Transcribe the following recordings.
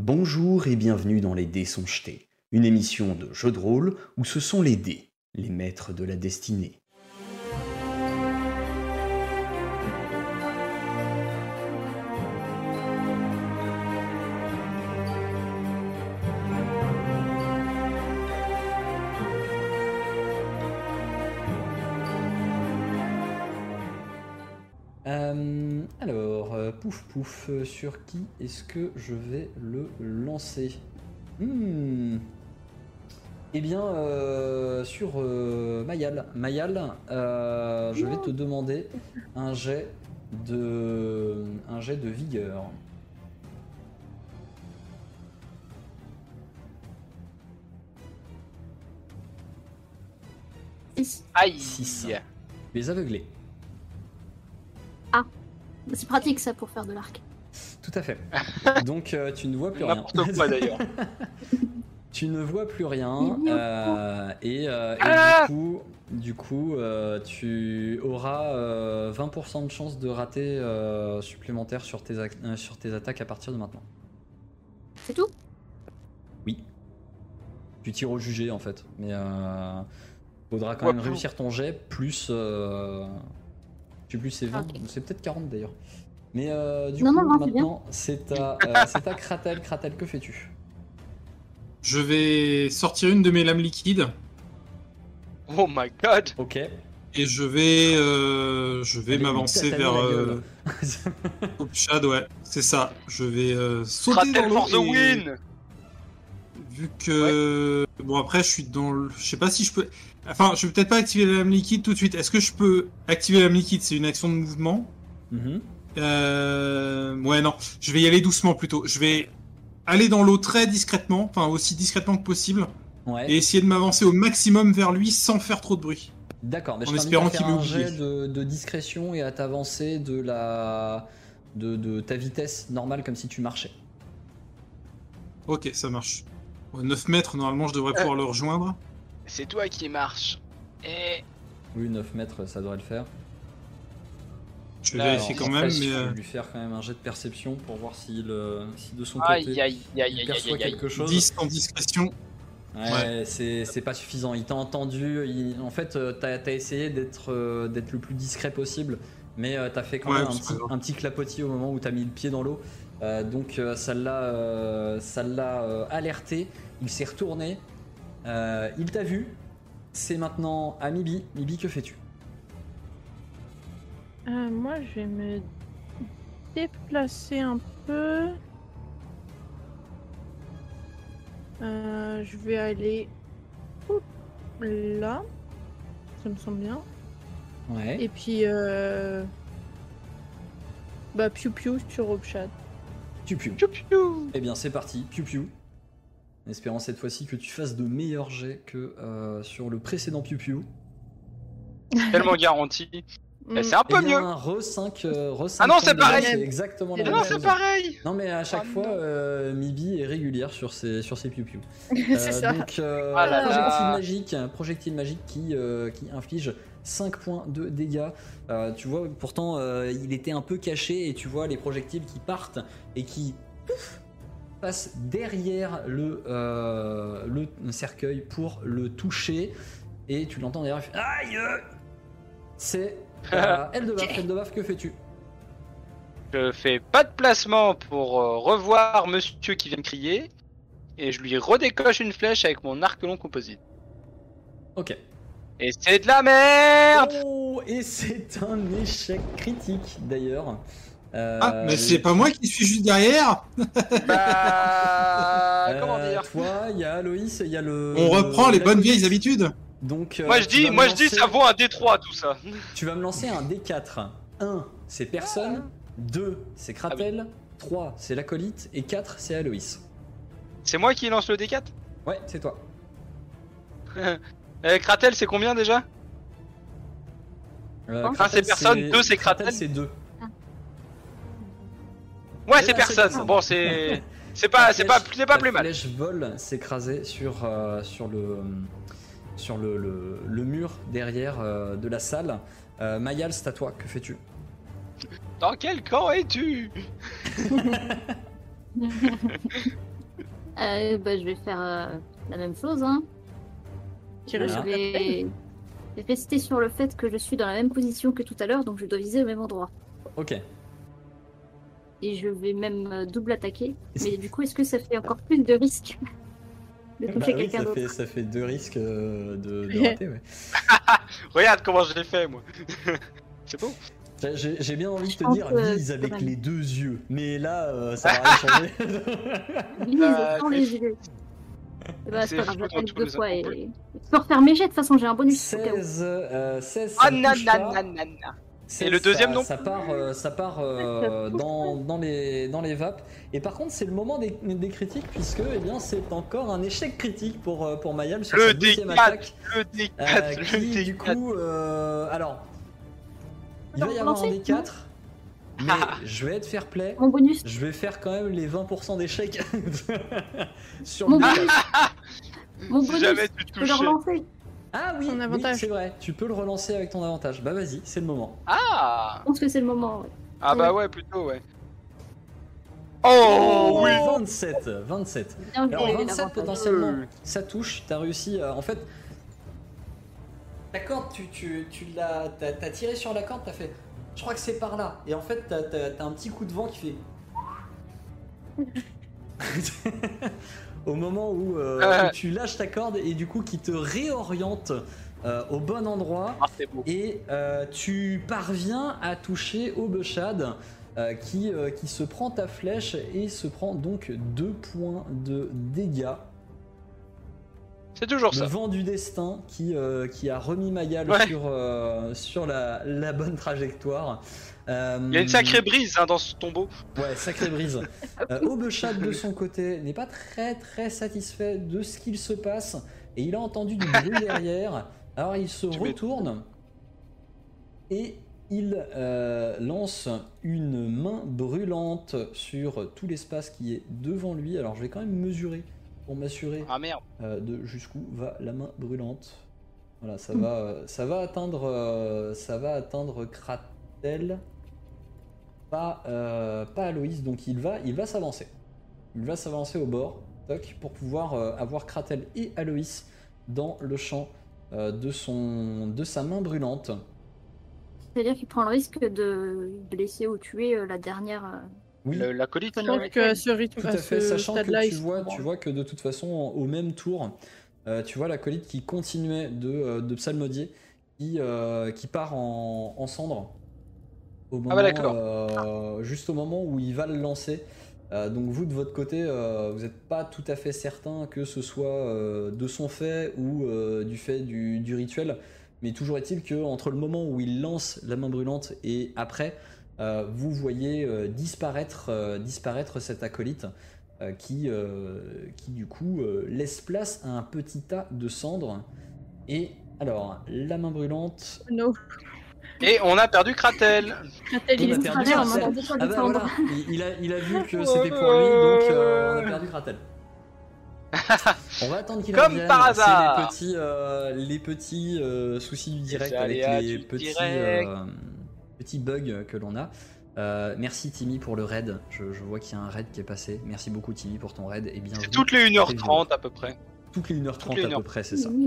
Bonjour et bienvenue dans Les Dés sont jetés, une émission de jeu de rôle où ce sont les dés, les maîtres de la destinée. Pouf euh, sur qui est-ce que je vais le lancer Hmm. Eh bien, euh, sur euh, Mayal. Mayal, euh, je vais te demander un jet de, un jet de vigueur. Aïe Six. Les aveugler. C'est pratique ça pour faire de l'arc. Tout à fait. Donc, euh, tu ne vois plus rien. N'importe quoi d'ailleurs. Tu ne vois plus rien euh, et, euh, et Ah du coup, du coup euh, tu auras euh, 20% de chance de rater euh, supplémentaire sur tes, euh, sur tes attaques à partir de maintenant. C'est tout? Oui. Tu tires au jugé en fait, mais euh, faudra quand Ouais, même plus. réussir ton jet plus. Je sais plus, c'est 20, Ok. ou c'est peut-être 40 d'ailleurs. Mais euh, du Non, coup, non, maintenant, c'est à, euh, c'est à Kratel. Kratel, que fais-tu? Je vais sortir une de mes lames liquides Oh my god Ok. et je vais, euh, je vais m'avancer vers euh. Upshad, ouais, c'est ça. Je vais euh, sauter Kratel dans l'eau for the et- win Vu que bon après je suis dans le, je sais pas si je peux, enfin je vais peut-être pas activer la lame liquide tout de suite. Est-ce que je peux activer la lame liquide? C'est une action de mouvement. Mhm. Euh... Ouais non, je vais y aller doucement plutôt. Je vais aller dans l'eau très discrètement, enfin aussi discrètement que possible, Ouais. et essayer de m'avancer au maximum vers lui sans faire trop de bruit. D'accord, En espérant qu'il oublié. jet de, de discrétion et à t'avancer de la de, de ta vitesse normale comme si tu marchais. Ok, ça marche. Ouais, 9 mètres, normalement, je devrais pouvoir le rejoindre. C'est toi qui marche. Et Oui, 9 mètres, ça devrait le faire. Je vais Là, vérifier alors, quand même, je mais... vais euh, lui faire quand même un jet de perception pour voir si, le, si de son aïe côté aïe aïe il aïe perçoit aïe aïe quelque chose. 10 en discrétion. Ouais, c'est c'est pas suffisant. Il t'a entendu. il- En fait, euh, t'as as essayé d'être euh, d'être le plus discret possible, mais euh, t'as fait quand Ouais, même un c'est petit, pas grave. un petit clapotis au moment où t'as mis le pied dans l'eau. Euh, donc euh, ça l'a euh, ça l'a alerté. Il s'est retourné. Il t'a vu. C'est maintenant à Mibi. Mibi, que fais-tu? Moi, je vais me déplacer un peu. Euh, je vais aller là. Ça me semble bien. Ouais. Et puis, euh... bah, piou piou sur Opchat. Piu. Eh bien, c'est parti. Piu piu. En espérant cette fois-ci que tu fasses de meilleurs jets que euh, sur le précédent piu piu. Tellement garanti. Mm. Eh, C'est un peu Eh bien, mieux Re 5, euh, re 5 Ah non, c'est pareil. C'est exactement la même non, c'est pareil Non, mais à chaque Oh fois, euh, Mibi est régulière sur ses, sur ses piou c'est ça. Donc, euh, Ah là projectile là. magique, un projectile magique qui, euh, qui inflige 5 points de dégâts. Euh, tu vois, pourtant, euh, il était un peu caché et tu vois les projectiles qui partent et qui pouf, passent derrière le, euh, le cercueil pour le toucher. Et tu l'entends derrière, il fait Aïe C'est euh, Eldebaf. Eldebaf, que fais-tu? Je fais pas de placement pour revoir monsieur qui vient me crier. Et je lui redécoche une flèche avec mon arc long composite. Ok. Et c'est de la merde Oh, et c'est un échec critique d'ailleurs. Euh, Ah, mais c'est pas moi qui suis juste derrière Bah. euh, comment dire Toi, il y a Loïs, il y a le. On reprend les bonnes vieilles habitudes Moi Donc, euh, je tu dis, moi je dis, ça vaut un D3 tout ça. Tu vas me lancer un D4. 1, c'est personne. 2, c'est Kratel. 3, c'est l'acolyte. Et 4, c'est Aloïs. C'est moi qui lance le D4 Ouais, c'est toi. Euh, Kratel, c'est combien déjà? Euh, Un, c'est personne, deux, c'est Kratel. c'est 2. Ouais, c'est là, personne. c'est- Bon, c'est. C'est pas, c'est pas, c'est pas plus mal. La flèche vole s'écraser sur, euh, sur, le, sur le, le- le mur derrière euh, de la salle. Euh, Mayal, c'est à toi. Que fais-tu? Dans quel camp es-tu? Euh, bah, je vais faire euh, la même chose. Hein. Tirer Voilà. Je sur vais rester sur le fait que je suis dans la même position que tout à l'heure, donc je dois viser au même endroit. Ok. Et je vais même euh, double attaquer. Mais du coup, est-ce que ça fait encore plus de risques de Bah toucher oui, quelqu'un ça d'autre fait, ça fait deux risques euh, de, de rater, ouais. Regarde comment je l'ai fait, moi. C'est beau. J'ai- bien envie de te dire que vise avec les deux yeux, mais là, euh, ça va rien changer. Vise Bah, sans c'est les yeux. Et bah, c'est pas grave, j'attaque deux fois et. Je peux refaire mes jets, de toute façon, j'ai un bonus. au cas où. 16, euh, 16 ça Ah ne nan touche nan pas. nan nan nan. 16, Et le deuxième ça, non ça part, euh, ça part euh, dans, dans, les, dans les vapes. Et par contre, c'est le moment des, des critiques, puisque eh bien, c'est encore un échec critique pour, euh, pour Mayal sur Le sa deuxième D4, attaque. Le euh, D4, le qui, du D4. coup, euh, alors, il va y avoir un lancez, D4, mais je vais être fair play. Mon bonus. Je vais faire quand même les 20% d'échecs sur Mon le bonus. D4. Mon bonus. jamais tu Je peux le touchais. relancer. Ah oui, c'est vrai. Tu peux le relancer avec ton avantage. Bah vas-y, c'est le moment. Ah Je pense que c'est le moment. ouais. Ah bah ouais, plutôt, ouais. Oh oui 27, 27. Bien joué, Alors 27 l'avantage. potentiellement, Euh. ça touche, t'as réussi à... En fait, la corde, tu, tu, tu l'as... T'as tiré sur la corde, t'as fait... Je crois que c'est par là. Et en fait, t'as, t'as un petit coup de vent qui fait... Au moment où, euh, où tu lâches ta corde et du coup qui te réoriente euh, au bon endroit. Ah beau. Et euh, tu parviens à toucher Obeshad euh, qui, euh, qui se prend ta flèche et se prend donc deux points de dégâts. C'est toujours Le ça. vent du destin qui, euh, qui a remis Mayal Ouais. sur, euh, sur la, la bonne trajectoire. Euh, Il y a une sacrée brise hein, dans ce tombeau. Ouais, sacrée brise. Euh, Obeshad de son côté n'est pas très très satisfait de ce qu'il se passe et il a entendu du bruit derrière. Alors il se Tu retourne et il euh, lance une main brûlante sur tout l'espace qui est devant lui. Alors je vais quand même mesurer pour m'assurer Ah merde. euh, de jusqu'où va la main brûlante. Voilà, ça va, euh, ça va atteindre, euh, ça va atteindre Kratel, pas, euh, pas Aloïs. Donc il va, il va s'avancer. Il va s'avancer au bord, toc, pour pouvoir euh, avoir Kratel et Aloïs dans le champ euh, de son, de sa main brûlante. C'est-à-dire qu'il prend le risque de blesser ou tuer euh, la dernière. Oui, L'acolyte. Pense qu'à ce rythme, Tout à à fait, sachant que tu vois, tu vois que de toute façon, au même tour, euh, tu vois l'acolyte qui continuait de, euh, de psalmodier, qui, euh, qui part en, en cendre. Au moment, Ah bah d'accord. euh, juste au moment où il va le lancer. Euh, donc vous, de votre côté, euh, vous n'êtes pas tout à fait certain que ce soit euh, de son fait ou euh, du fait du, du rituel. Mais toujours est-il que entre le moment où il lance la main brûlante et après, vous voyez euh, disparaître, euh, disparaître cet acolyte euh, qui, euh, qui du coup euh, laisse place à un petit tas de cendres. Et alors, la main brûlante. No. Et on a perdu Kratel. Kratel, il a perdu Kratel. on Ah bah voilà, il, il a, il a vu que c'était pour lui, donc euh, on a perdu Kratel. On va attendre qu'il Comme revienne. par C'est hasard. les petits, euh, les petits euh, soucis du direct avec les petits, petits bugs que l'on a. Euh, merci Timmy pour le raid. Je, je vois qu'il y a un raid qui est passé. Merci beaucoup Timmy pour ton raid et. C'est toutes les 1h30 à peu près. Toutes les 1h30 toutes les à peu 1h30. près, c'est ça.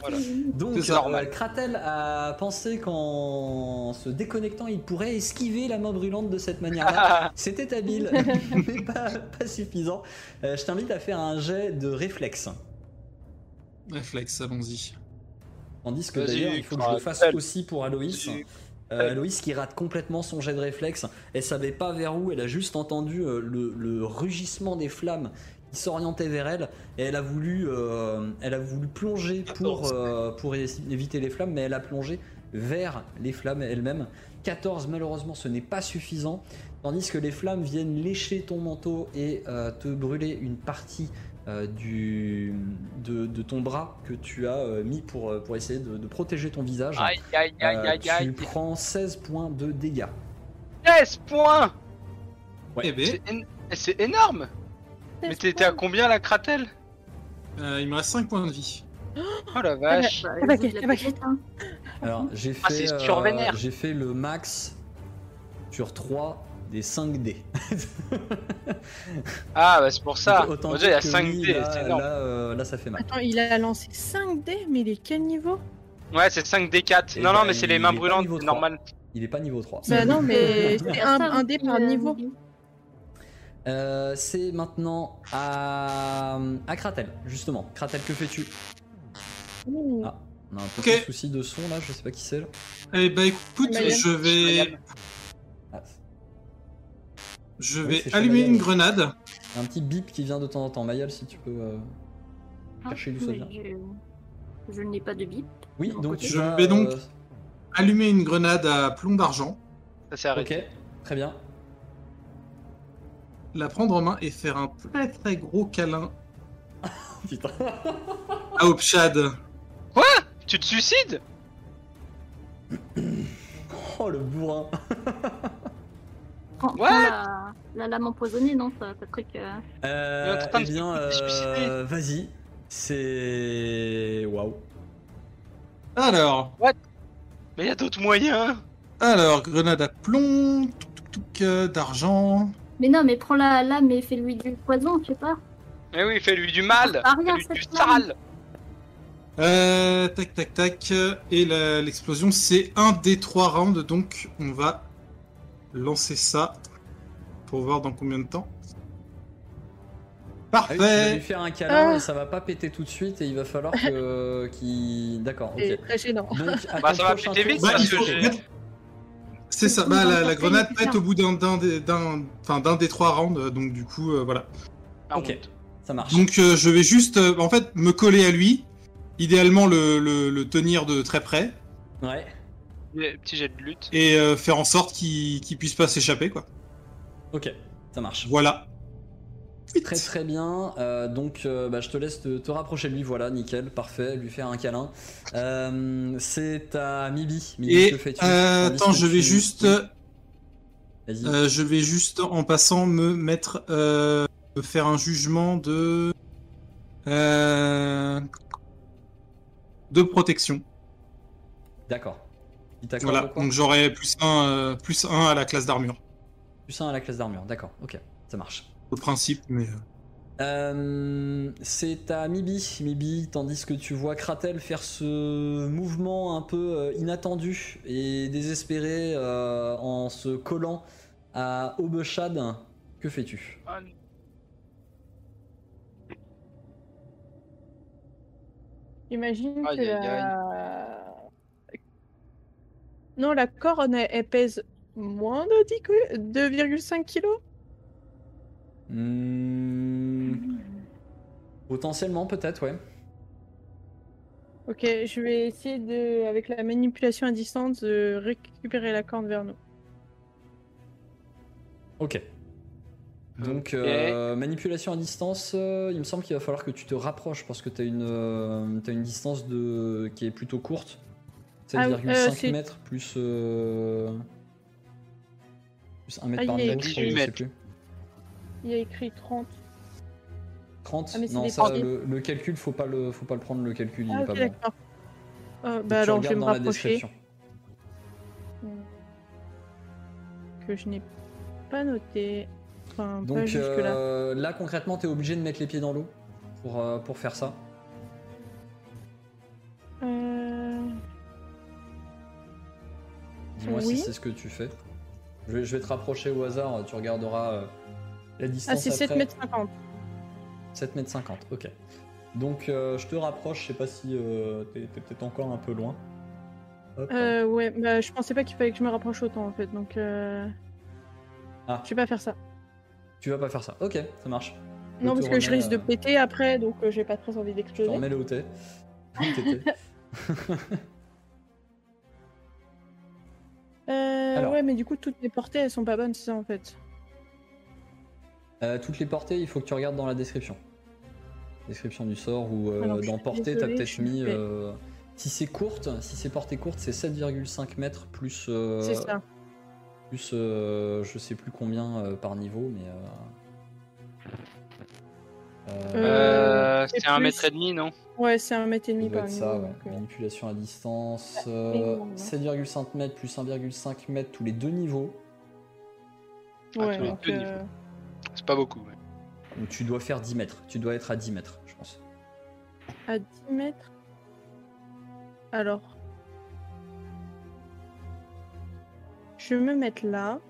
Voilà. Donc, C'est normal. euh, Kratel a pensé qu'en se déconnectant, il pourrait esquiver la main brûlante de cette manière-là. C'était habile, mais pas, pas suffisant. Euh, je t'invite à faire un jet de réflexe. Réflexe, allons-y. Tandis que d'ailleurs, il faut que je le fasse aussi pour Aloïs. Euh, Aloïs qui rate complètement son jet de réflexe. Elle savait pas vers où, elle a juste entendu euh, le, le rugissement des flammes qui s'orientait vers elle et elle a voulu, euh, elle a voulu plonger pour, 14. pour éviter les flammes, mais elle a plongé vers les flammes elle-même. 14, malheureusement, ce n'est pas suffisant. Tandis que les flammes viennent lécher ton manteau et te brûler une partie euh, du, de, de ton bras que tu as euh, mis pour, euh, pour essayer de, de protéger ton visage. Aïe aïe aïe Euh, aïe aïe. Tu prends 16 points de dégâts. 16 points Ouais. Eh ben, C'est én- C'est énorme Mais t'étais à combien la Kratel euh, il me reste 5 points de vie. Oh la vache Ah bah, la ah bah. Alors j'ai Ah, fait, c'est euh, j'ai fait le max sur 3 des 5 dés. Ah, bah c'est pour ça. Autant déjà, il y a dire que 5 oui, dés, là, c'est énorme. là, euh, là, ça fait mal. Attends, il a lancé 5 dés, mais il est quel niveau? Ouais, c'est 5 D4. Et non, bah, non, mais c'est les mains brûlantes, niveau c'est 3. normal. Il est pas niveau 3. Bah non, mais C'est un, un dé par euh, niveau. Euh, c'est maintenant à, à Kratel, justement. Kratel, que fais-tu? Ouh. Ah. On a un petit souci de son là, je sais pas qui c'est là. Eh bah écoute, je vais, Ah, je Oui, vais allumer une grenade. un petit bip qui vient de temps en temps. Mayal, si tu peux. euh, Ah, Cherchez d'où ça mais vient. Je, je n'ai pas de bip. Oui, donc côté. tu Je vais donc- euh, Allumer une grenade à plomb d'argent, Ça s'est arrêté. Ok, très bien. la prendre en main et faire un très très gros câlin Putain. à Opchad. Tu te suicides? Oh le bourrin. Prends, What? prends la, la lame empoisonnée, non Ça, ça truc. euh, Euh, eh bien, euh, vas-y. C'est. Waouh. Alors, Mais il y a d'autres moyens. alors grenade à plomb, touc, touc, touc, euh, d'argent. Mais non, mais prends la lame et fais-lui du poison, je sais pas. Mais oui, fais-lui du mal. Ah, rien, Fais-lui du sale. Euh, tac tac tac. Et l'explosion c'est un des trois rounds, donc on va lancer ça pour voir dans combien de temps. Ah oui, tu vas lui Parfait. faire un câlin Ah. et ça va pas péter tout de suite et il va falloir que. qu'il. D'accord, C'est ok. très gênant. Donc, à Bah, ça va péter vite, Bah, faut C'est ça, bah, la, grenade pète au bout d'un d'un des, d'un- enfin, d'un des trois rounds, donc du coup, euh, voilà. Ah, Ok, ça marche. Donc euh, je vais juste, euh, en fait, me coller à lui, idéalement le, le- le tenir de très près, Ouais. Petit jet de lutte. et euh, faire en sorte qu'il puisse pas s'échapper, quoi. Ok, ça marche. Voilà. Très très bien. Euh, donc euh, bah, je te laisse te, te rapprocher de lui. Voilà, nickel, parfait. Lui faire un câlin. Euh, c'est à Mibi. Mibi, Et que fais-tu euh, attends, je vais tu- juste, euh, je vais juste en passant me mettre, euh, me faire un jugement de, euh, de protection. D'accord. Il Voilà. quoi Donc j'aurai plus un, euh, plus un à la classe d'armure. Plus un à la classe d'armure. D'accord, ok, ça marche. Le principe, mais. euh, Euh, c'est à Mibi, Mibi, tandis que tu vois Kratel faire ce mouvement un peu inattendu et désespéré euh, en se collant à Obeshad. Que fais-tu? Ah, Imagine Aïe, que aïe, la... Non, la corne, elle, elle pèse moins de 10 que- 2,5 kilos Hmm, Potentiellement, peut-être, ouais. Ok, je vais essayer de, avec la manipulation à distance, de récupérer la corne vers nous. Ok. Donc, euh, manipulation à distance, euh, il me semble qu'il va falloir que tu te rapproches parce que tu as une, euh, t'as une distance de, qui est plutôt courte. Ah oui, 7,5 euh, c'est- mètres plus, euh, plus 1 mètre Ah, par je sais plus. Il y a écrit 30. 30 Ah, Non, ça, le, le calcul, faut pas le, faut pas le prendre, le calcul, il Ah, est pas bon. d'accord. Euh, bah alors, je vais me dans la rapprocher. description. Que je n'ai pas noté. Enfin, pas Donc euh, là, concrètement, tu es obligé de mettre les pieds dans l'eau pour, euh, pour faire ça. Euh, Dis-moi Oui. si c'est ce que tu fais. Je vais, je vais te rapprocher au hasard, tu regarderas euh, la distance. Ah, c'est 7 après. mètres 50. 7 mètres 50, ok. Donc euh, je te rapproche, je sais pas si euh, t'es t'es peut-être encore un peu loin. Hop. Euh, ouais, bah, je pensais pas qu'il fallait que je me rapproche autant en fait, donc. Ah. je vais pas faire ça. Tu vas pas faire ça, ok, ça marche. Je Non, parce que je risque de péter après, donc j'ai pas très envie Je te d'exploser. remets le. Euh, Alors. Ouais, mais du coup, toutes mes portées, elles sont pas bonnes, c'est ça en fait. Euh, toutes les portées, il faut que tu regardes dans la description. Description du sort ou euh, Alors, dans portée, t'as peut-être mis. euh, si c'est courte, si c'est portée courte, c'est 7,5 mètres plus. euh, C'est ça. Plus je sais plus combien par niveau, mais. Euh, euh, c'est un plus- mètre et demi, non? Ouais, c'est un mètre et demi par ça, ouais. donc, euh, Manipulation à distance. Ouais, euh, énorme. 7,5 mètres plus 1,5 mètres tous les deux niveaux. Ah, Ouais, tous les deux euh, C'est pas beaucoup. ouais. Donc tu dois faire 10 mètres. Tu dois être à 10 mètres, je pense. à 10 mètres? Alors. Je vais me mettre là.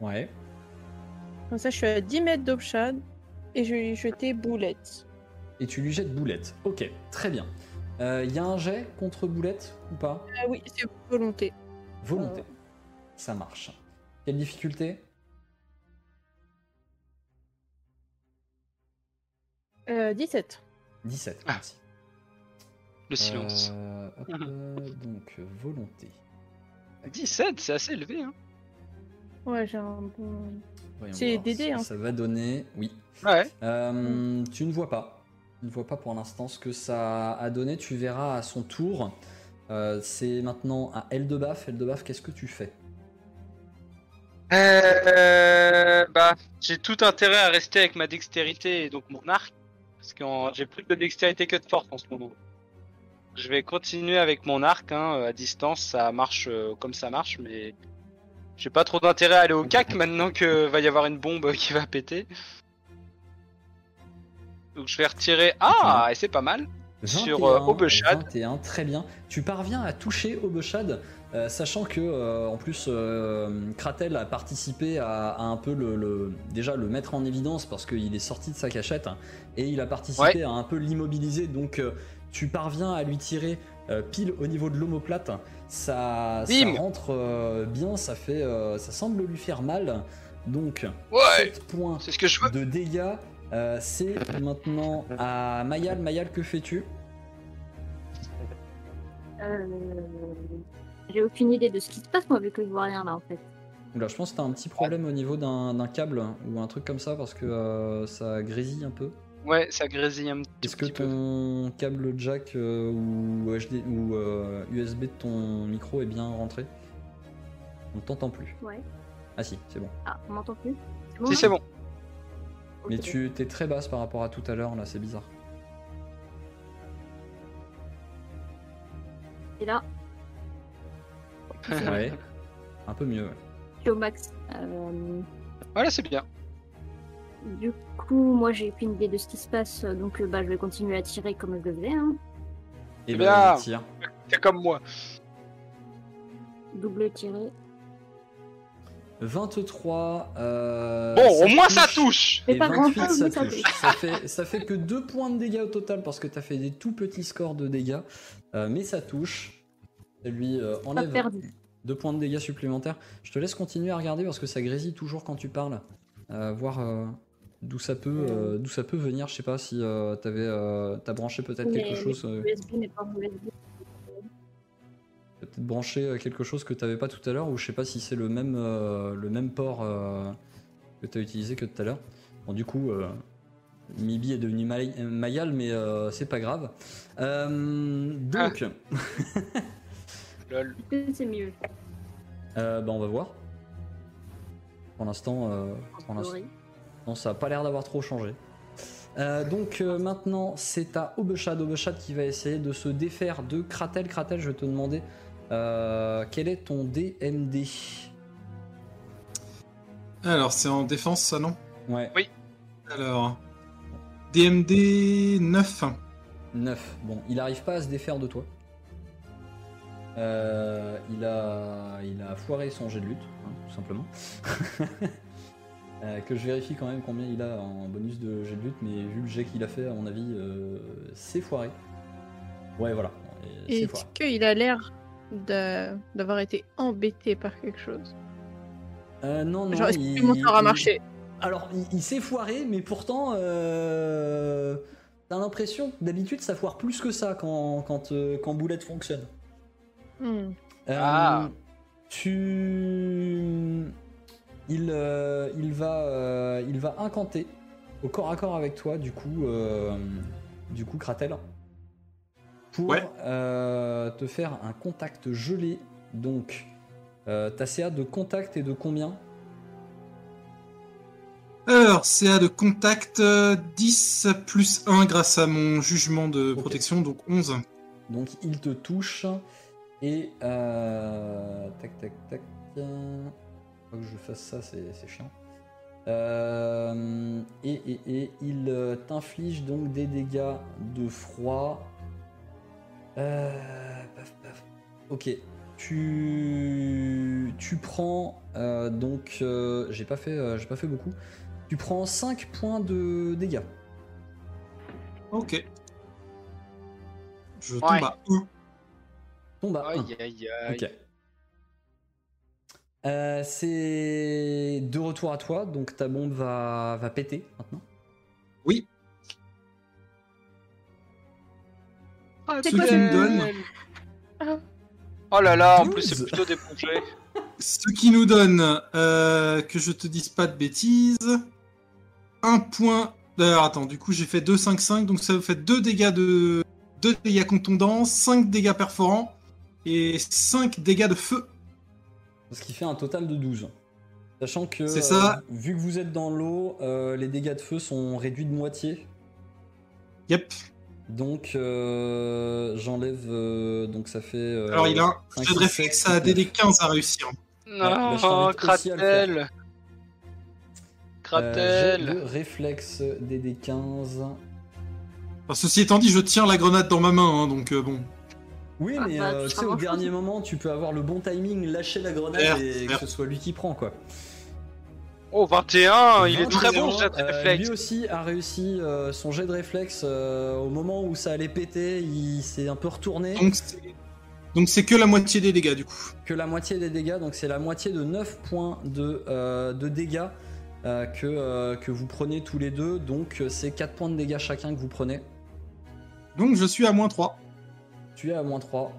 Ouais. Comme ça, je suis à 10 mètres d'Obshad. Et je vais lui jeter boulette. Et tu lui jettes boulette. Ok, très bien. Il y a un jet contre boulette ou pas? Ah oui, c'est volonté. Volonté. Ça marche. Quelle difficulté? Euh, 17. 17, Ah. merci. Le silence. Euh, hop, euh, donc, euh, volonté. 17, c'est assez élevé. Hein. Ouais, j'ai un bon. C'est DD, hein. Ça va donner. Oui. Ouais. Euh, tu ne vois pas. Tu ne vois pas pour l'instant ce que ça a donné. Tu verras à son tour. Euh, c'est maintenant à Eldebaf. Eldebaf, qu'est-ce que tu fais? Euh, bah, j'ai tout intérêt à rester avec ma dextérité et donc mon arc. Parce que j'ai plus de dextérité que de force en ce moment. Je vais continuer avec mon arc hein, à distance, ça marche euh, comme ça marche, mais j'ai pas trop d'intérêt à aller au cac maintenant que va y avoir une bombe qui va péter. Donc je vais retirer. Ah, et c'est pas mal. Sur, euh, Obeshad. 21, très bien. Tu parviens à toucher Obeshad, euh, sachant que euh, en plus euh, Kratel a participé à, à un peu le, le- déjà le mettre en évidence parce qu'il est sorti de sa cachette hein, et il a participé à un peu l'immobiliser. Donc tu parviens à lui tirer pile au niveau de l'omoplate. Ça, rentre euh, bien, ça fait, euh, ça semble lui faire mal. Donc Ouais, 7 points c'est ce que je veux. de dégâts. Euh, c'est maintenant à Mayal. Mayal, que fais-tu? Euh, J'ai aucune idée de ce qui se passe, moi, vu que je vois rien là, en fait. Oula, je pense que t'as un petit problème au niveau d'un d'un câble ou un truc comme ça parce que euh, ça grésille un peu. Ouais, ça grésille un tout Est-ce que petit peu. ton câble jack euh, ou, HD, ou euh, USB de ton micro est bien rentré? On ne t'entend plus. Ouais. Ah si, c'est bon. Ah, on m'entend plus? Si c'est bon. Mais Ok. tu t'es très basse par rapport à tout à l'heure, là, c'est bizarre. Et là, Ouais. Un peu mieux, ouais. je suis au max. Euh, Voilà, c'est bien. Du coup, moi, j'ai aucune idée de ce qui se passe, donc euh, bah, je vais continuer à tirer comme je le faisais. Hein. Et Bien. bah, vas-y, tire. C'est comme moi. Double tiré. 23. euh, Bon, au moins ça touche. Et pas 28, grand-chose, ça touche. Ça fait, ça fait que 2 points de dégâts au total parce que t'as fait des tout petits scores de dégâts. Euh, mais ça touche. Ça lui euh, enlève perdu. 2 points de dégâts supplémentaires. Je te laisse continuer à regarder parce que ça grésille toujours quand tu parles. Euh, voir euh, d'où ça, peut, euh, d'où ça peut venir. Je sais pas si euh, t'avais, euh, t'as branché peut-être quelque chose. euh, USB n'est pas mon USB. T'as peut-être branché quelque chose que t'avais pas tout à l'heure ou je sais pas si c'est le même, euh, le même port euh, que t'as utilisé que tout à l'heure. Bon, du coup, euh, Mibi est devenu May- Mayal, mais euh, c'est pas grave. Euh, donc, que c'est mieux? Euh, bah, on va voir. Pour l'instant, euh, pour l'instant. Non, ça a pas l'air d'avoir trop changé. Euh, donc euh, maintenant, c'est à Obeshad, Obeshad qui va essayer de se défaire de Kratel. Kratel, je vais te demander euh, quel est ton DMD Alors, c'est en défense, ça, non? Ouais. Alors, DMD 9. 9. Bon, il arrive pas à se défaire de toi. Euh, il, a, il a foiré son jet de lutte, hein, tout simplement. Euh, que je vérifie quand même combien il a en bonus de jet de lutte, mais vu le jet qu'il a fait, à mon avis, euh, c'est foiré. Ouais, voilà. Et est-ce foiré. qu'il a l'air d'avoir été embêté par quelque chose Euh, non, non. Genre, est-ce il- que mon sort a il- marché Alors, il, il s'est foiré, mais pourtant, euh, t'as l'impression que d'habitude, ça foire plus que ça quand, quand, euh, quand Boulette fonctionne. Hmm. Euh, Ah. Tu. Il, euh, il, va, euh, il va incanter au corps à corps avec toi, du coup, euh, du coup Kratel, pour Ouais. euh, te faire un contact gelé. Donc, euh, ta CA de contact est de combien? Alors, CA de contact euh, 10 plus 1 grâce à mon jugement de protection, donc 11. Donc, il te touche et. euh, tac, tac, tac. Faut que je fasse ça, c'est c'est chiant. Euh, et, et, et il euh, t'inflige donc des dégâts de froid. Euh, paf, paf. Ok. Tu, tu prends euh, donc euh, j'ai pas fait euh, j'ai pas fait beaucoup. Tu prends 5 points de dégâts. Ok. Je tombe Ouais. à 1. Tombe à un. Aïe aïe aïe. Ok. Euh, c'est de retour à toi, donc ta bombe va, va péter maintenant. Oui. Ah, C'est Ce quoi qui me donne Oh là là, en plus 12. c'est plutôt des projets. Ce qui nous donne, euh, que je te dise pas de bêtises, un point. Alors attends, du coup j'ai fait 2, 5, 5, donc ça vous fait 2 dégâts de. 2 dégâts contondants, 5 dégâts perforants et 5 dégâts de feu. Ce qui fait un total de 12. Sachant que, ça. euh, vu que vous êtes dans l'eau, euh, les dégâts de feu sont réduits de moitié. Yep. Donc euh, j'enlève. euh, donc ça fait. euh, Alors il a un jet de réflexe à. DD 15 à réussir. bah, je Non, t'invite aussi à le faire. Kratel. Euh, Kratel. réflexe DD15. Alors, ceci étant dit, je tiens la grenade dans ma main, hein, donc euh, bon. Oui, Ah, mais bah, euh, tu sais, au dernier moment, tu peux avoir le bon timing, lâcher la grenade et que ce soit lui qui prend, quoi. Oh, 21, il est 21, très bon ce jet de euh, réflexe. Lui aussi a réussi euh, son jet de réflexe euh, au moment où ça allait péter, il s'est un peu retourné. Donc c'est que la moitié des dégâts du coup. Que la moitié des dégâts, donc c'est la moitié de 9 points de, euh, de dégâts euh, que, euh, que vous prenez tous les deux. Donc c'est 4 points de dégâts chacun que vous prenez. Donc je suis à moins 3. Tu es à moins 3.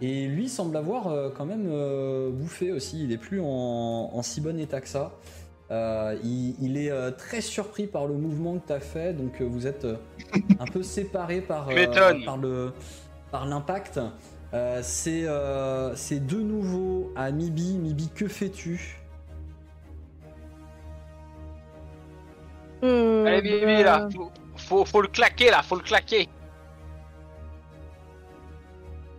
Et lui semble avoir euh, quand même euh, bouffé aussi. Il est plus en, en si bon état que ça. Euh, il, il est euh, très surpris par le mouvement que tu as fait. Donc euh, vous êtes euh, un peu séparés par, le par l'impact. Euh, c'est euh, c'est de nouveau à Mibi. Mibi, que fais-tu? Allez, bah, là. Faut, faut, faut le claquer, là. Faut le claquer.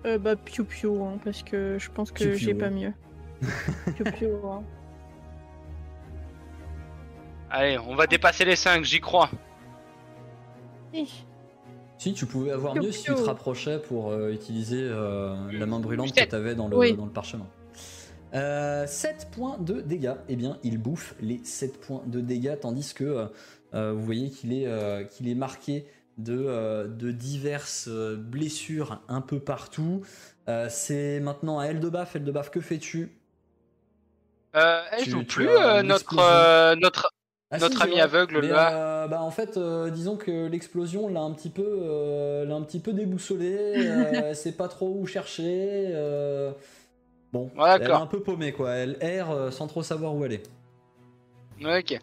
Euh, bah, piou piou, hein, parce que je pense que j'ai pas mieux. piou piou, hein. Allez, on va dépasser les 5, j'y crois. Si tu pouvais avoir Piou, mieux si tu te rapprochais pour euh, utiliser euh, la main brûlante que Putain. tu avais dans le, Oui. dans le parchemin. Euh, 7 points de dégâts. Eh bien, il bouffe les 7 points de dégâts, tandis que euh, vous voyez qu'il est, euh, qu'il est marqué de, euh, de diverses euh, blessures un peu partout. Euh, C'est maintenant à Eldebaf. Eldebaf, que fais-tu? Euh, elle Tu- joue tu plus, notre, notre, Ah, notre si, c'est ami aveugle, Mais, là. euh, bah, en fait, euh, disons que l'explosion l'a un petit peu, euh, l'a un petit peu déboussolé. sait pas trop où chercher. bon, Ouais, elle est un peu paumée quoi. Elle erre sans trop savoir où elle est. Ok.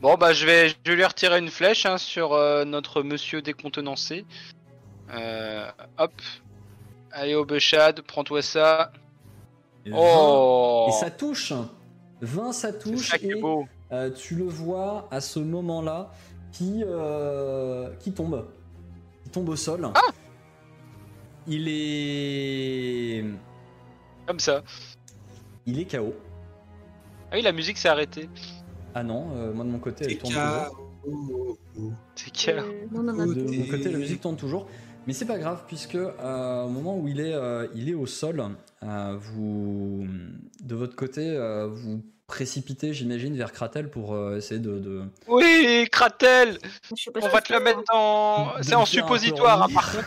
Bon, bah, je vais, je vais lui retirer une flèche hein, sur euh, notre monsieur décontenancé. Euh, hop. Allez, au Bechad, prends-toi ça. Et Oh 20, et ça touche. 20 ça touche ça et euh, tu le vois à ce moment-là qui qui tombe, qui tombe au sol. Ah Il est Comme ça. il est KO. Ah oui, la musique s'est arrêtée. Ah non, euh, moi de mon côté elle tourne toujours. Euh, non. De mon côté, la musique tourne toujours. Mais c'est pas grave, puisque euh, au moment où il est, euh, il est au sol, euh, vous, de votre côté, euh, vous précipitez, j'imagine, vers Kratel pour euh, essayer de. de- Oui, Kratel On va te le c'est. mettre dans. de C'est en suppositoire, à part.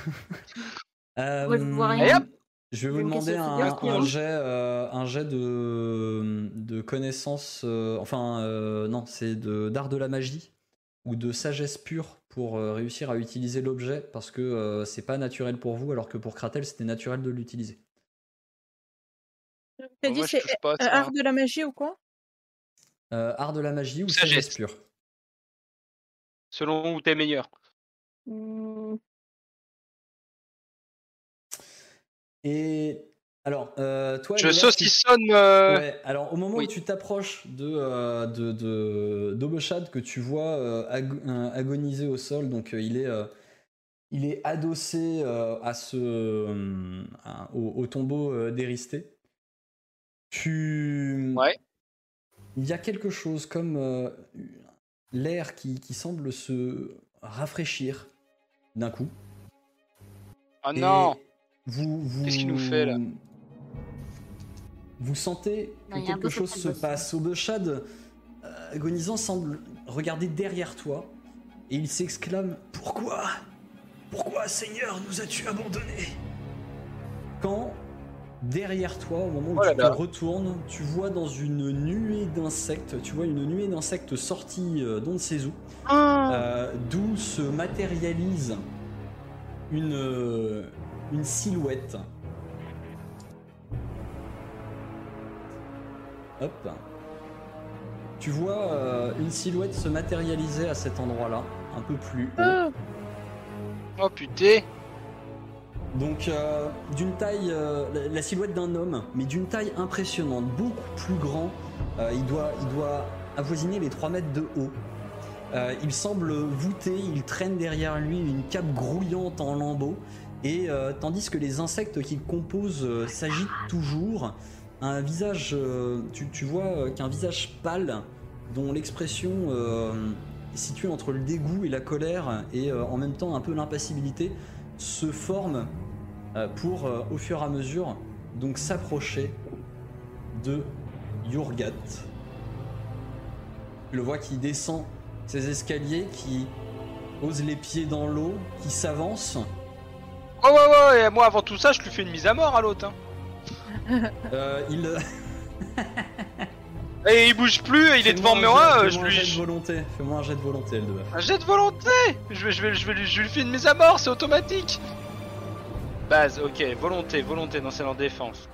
Euh, Ouais, rien. Et hop je vais vous demander un, un jet, euh, un jet de, de connaissance, euh, enfin euh, non, c'est d'art de la magie ou de sagesse pure pour euh, réussir à utiliser l'objet parce que euh, c'est pas naturel pour vous alors que pour Kratel c'était naturel de l'utiliser. T'as dit c'est euh, art de la magie ou quoi? Euh, art de la magie ou Sagesse. sagesse pure Selon où t'es meilleur. Et alors, euh, toi, Je Elena, tu- saucissonne. euh, Ouais, alors au moment oui. où tu t'approches de, euh, de, de- d'Obochad, que tu vois ag- agoniser au sol, donc il est, il est adossé à ce, à- au, au tombeau d'Éristé. Tu, Ouais. il y a quelque chose comme l'air qui, qui semble se rafraîchir d'un coup. Oh Et non vous, vous, Qu'est-ce qu'il nous fait, là? Vous sentez que Non, un quelque chose se passe. Obeshad, euh, agonisant, semble regarder derrière toi et il s'exclame Pourquoi? Pourquoi, Seigneur, nous as-tu abandonnés? Quand, derrière toi, au moment où Oh là tu te retournes, tu vois dans une nuée d'insectes, tu vois une nuée d'insectes sortis euh, d'on ne sait où, Ah. euh, d'où se matérialise une, euh, une silhouette. Hop. Tu vois euh, une silhouette se matérialiser à cet endroit-là, un peu plus haut. Oh putain Donc euh, d'une taille, euh, la, la silhouette d'un homme, mais d'une taille impressionnante, beaucoup plus grand. Il, doit, il doit avoisiner les 3 mètres de haut. Il semble voûté, il traîne derrière lui une cape grouillante en lambeaux. Et euh, tandis que les insectes qu'il compose euh, s'agitent toujours, un visage, euh, tu, vois qu'un visage pâle, dont l'expression est située entre le dégoût et la colère, et en même temps un peu l'impassibilité, se forme pour, au fur et à mesure, donc s'approcher de Yurgat. Tu le vois qui descend ses escaliers, qui pose les pieds dans l'eau, qui s'avance. Oh ouais ouais, et moi avant tout ça, je lui fais une mise à mort à l'autre. Hein. Euh, il Et il bouge plus, et il est devant moi, euh, je fais-moi un jet de lui... volonté. Fais-moi un jet de volonté, L2. Un jet de volonté? Je vais, je, vais, je, vais lui, je lui fais une mise à mort, c'est automatique Base, ok, volonté, volonté, non c'est en défense.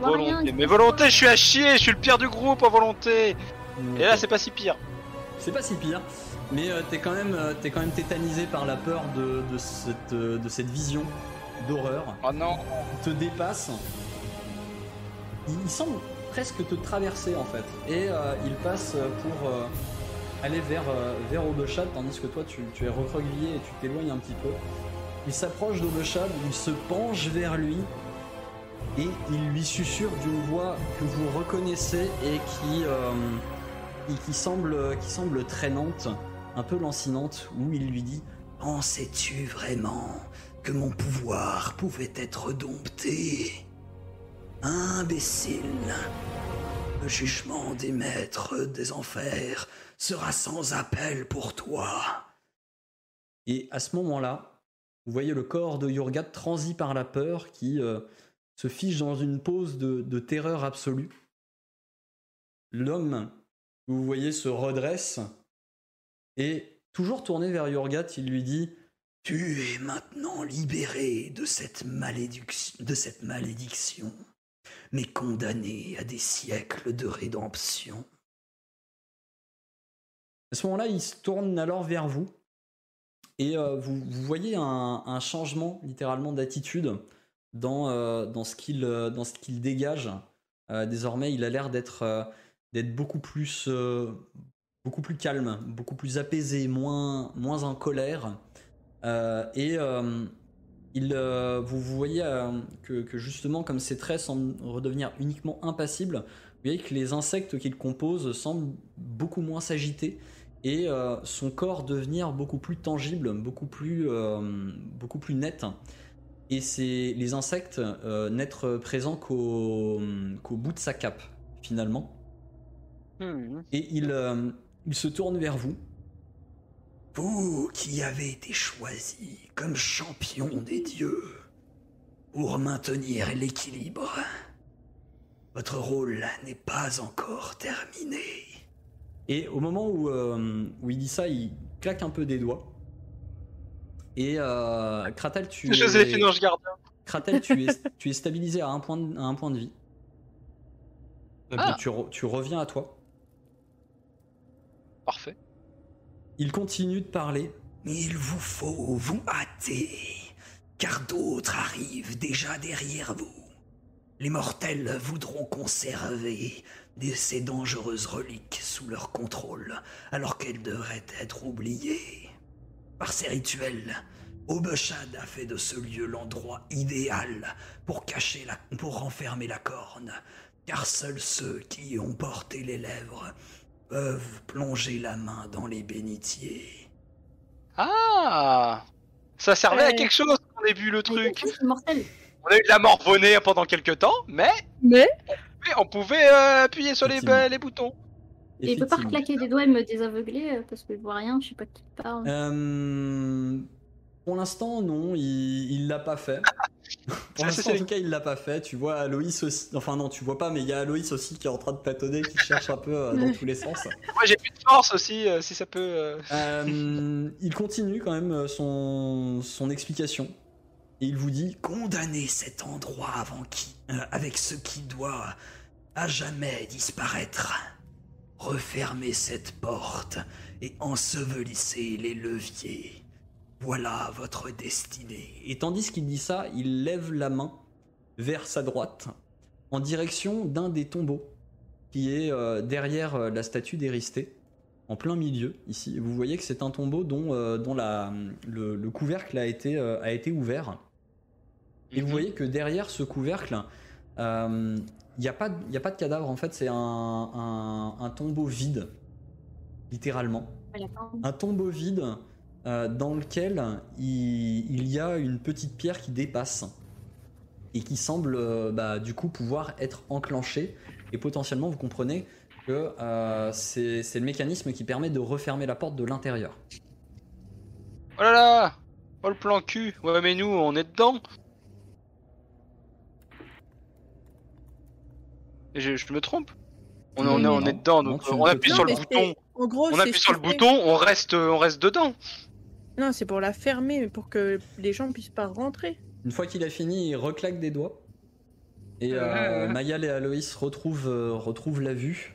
Volonté, mais volonté, je suis à chier, je suis le pire du groupe en volonté Et là c'est pas si pire. C'est pas si pire, mais euh, t'es quand même, euh, t'es quand même tétanisé par la peur de, de cette, euh, de cette vision d'horreur. Oh non Il te dépasse. Il, il semble presque te traverser en fait, et euh, il passe pour euh, aller vers euh, vers tandis que toi tu, tu es recroquevillé et tu t'éloignes un petit peu. Il s'approche d'Obeshad, il se penche vers lui. Et il lui susurre d'une voix que vous reconnaissez et qui, et qui, semble, qui semble traînante, un peu lancinante, où il lui dit Pensais-tu vraiment que mon pouvoir pouvait être dompté? Imbécile Le jugement des maîtres des enfers sera sans appel pour toi. Et à ce moment-là, vous voyez le corps de Yurgat transi par la peur qui euh, se fiche dans une pose de, de terreur absolue. L'homme, vous voyez, se redresse et, toujours tourné vers Yurgat, il lui dit Tu es maintenant libéré de cette, malédiction, mais condamné à des siècles de rédemption. À ce moment-là, il se tourne alors vers vous et euh, vous, voyez un, changement littéralement d'attitude dans, euh, dans ce qu'il euh, ce qu'il dégage. Désormais, il a l'air d'être beaucoup plus beaucoup plus calme, beaucoup plus apaisé, moins moins en colère. Euh, et euh, il euh, vous, vous voyez que, que justement comme ses traits semblent redevenir uniquement impassibles, vous voyez que les insectes qu'il compose semblent beaucoup moins s'agiter et euh, son corps devenir beaucoup plus tangible, beaucoup plus, euh, beaucoup plus net. Et c'est les insectes euh, n'être présents qu'au qu'au bout de sa cape, finalement. Hmm. Et il, il se tourne vers vous. Vous qui avez été choisi comme champion des dieux pour maintenir l'équilibre, votre rôle n'est pas encore terminé. Et au moment où, euh, où il dit ça, il claque un peu des doigts. Et euh, Kratel, tu Joséphine es, Ange Gardien. Kratel, tu es, tu es stabilisé à un point de, à un point de vie. Donc Ah. tu, re- tu reviens à toi. Parfait. Il continue de parler. Mais il vous faut vous hâter, car d'autres arrivent déjà derrière vous. Les mortels voudront conserver de ces dangereuses reliques sous leur contrôle, alors qu'elles devraient être oubliées. Par ces rituels, Obeshad a fait de ce lieu l'endroit idéal pour cacher la, pour renfermer la corne. car seuls ceux qui ont porté les lèvres peuvent plonger la main dans les bénitiers. Ah Ça servait à quelque chose qu'on ait vu le truc. Mortel. On a eu de la morvonnée pendant quelques temps, mais, Mais mais on pouvait euh, appuyer sur les, les boutons. Et il peut pas reclaquer des doigts et me désaveugler euh, parce que je vois rien, je sais pas qui parle. Euh, pour l'instant, non, il l'a pas fait. pour l'instant, en tout cas, il l'a pas fait. Tu vois Aloïs aussi. Enfin, non, tu vois pas, mais il y a Aloïs aussi qui est en train de tâtonner, qui cherche un peu euh, dans tous les sens. Moi j'ai plus de force aussi, euh, si ça peut. euh. Il continue quand même son, son explication. Et il vous dit Condamnez cet endroit avant qui, avec ce qui doit à jamais disparaître. Refermez cette porte et ensevelissez les leviers. Voilà votre destinée. Et tandis qu'il dit ça, il lève la main vers sa droite, en direction d'un des tombeaux, qui est euh, derrière euh, la statue d'Éristée, en plein milieu, ici. Vous voyez que c'est un tombeau dont, euh, dont la, le, le couvercle a été, euh, a été ouvert. Et vous Mhm. voyez que derrière ce couvercle, euh, il n'y a, pas y a pas de cadavre, en fait, c'est un, un- un tombeau vide, littéralement un tombeau vide euh, dans lequel il, il y a une petite pierre qui dépasse et qui semble euh, bah, du coup pouvoir être enclenchée et potentiellement vous comprenez que euh, c'est c'est le mécanisme qui permet de refermer la porte de l'intérieur. Oh là là Oh le plan cul Ouais mais nous on est dedans Et je, je me trompe? On, est- on, est, on est Non, dedans, non, donc tu on appuie sur le mais bouton. c'est- En gros, On c'est appuie sur le bouton, on reste, on reste dedans. Non, c'est pour la fermer, pour que les gens puissent pas rentrer. Une fois qu'il a fini, il reclaque des doigts et euh, Ouais. Mayal et Aloïs retrouvent, euh, retrouvent la vue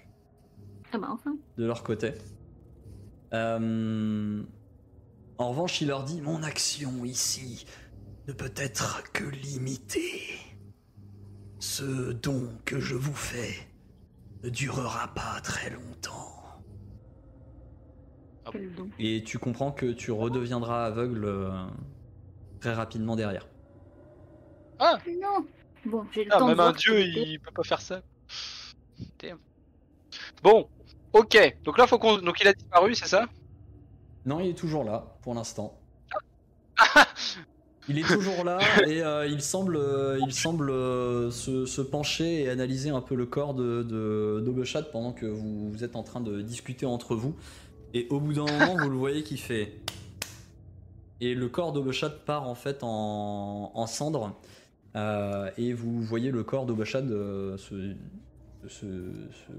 Ah bah enfin. de leur côté. Euh, en revanche, il leur dit Mon action ici ne peut être que limitée. Ce don que je vous fais ne durera pas très longtemps. Quel don. Et tu comprends que tu redeviendras aveugle euh, très rapidement derrière. Non. Bon, j'ai le Ah, temps de même un dieu, il peut pas faire ça. Damn. Bon, ok. Donc là, faut qu'on. Donc il a disparu, c'est ça? Non, il est toujours là pour l'instant. Il est toujours là et euh, il semble, euh, il semble euh, se, se pencher et analyser un peu le corps de, de pendant que vous, vous êtes en train de discuter entre vous. Et au bout d'un moment, vous le voyez qui fait. Et le corps d'Obechat part en fait en, en cendres. Euh, et vous voyez le corps d'Obechat euh, se, se, se-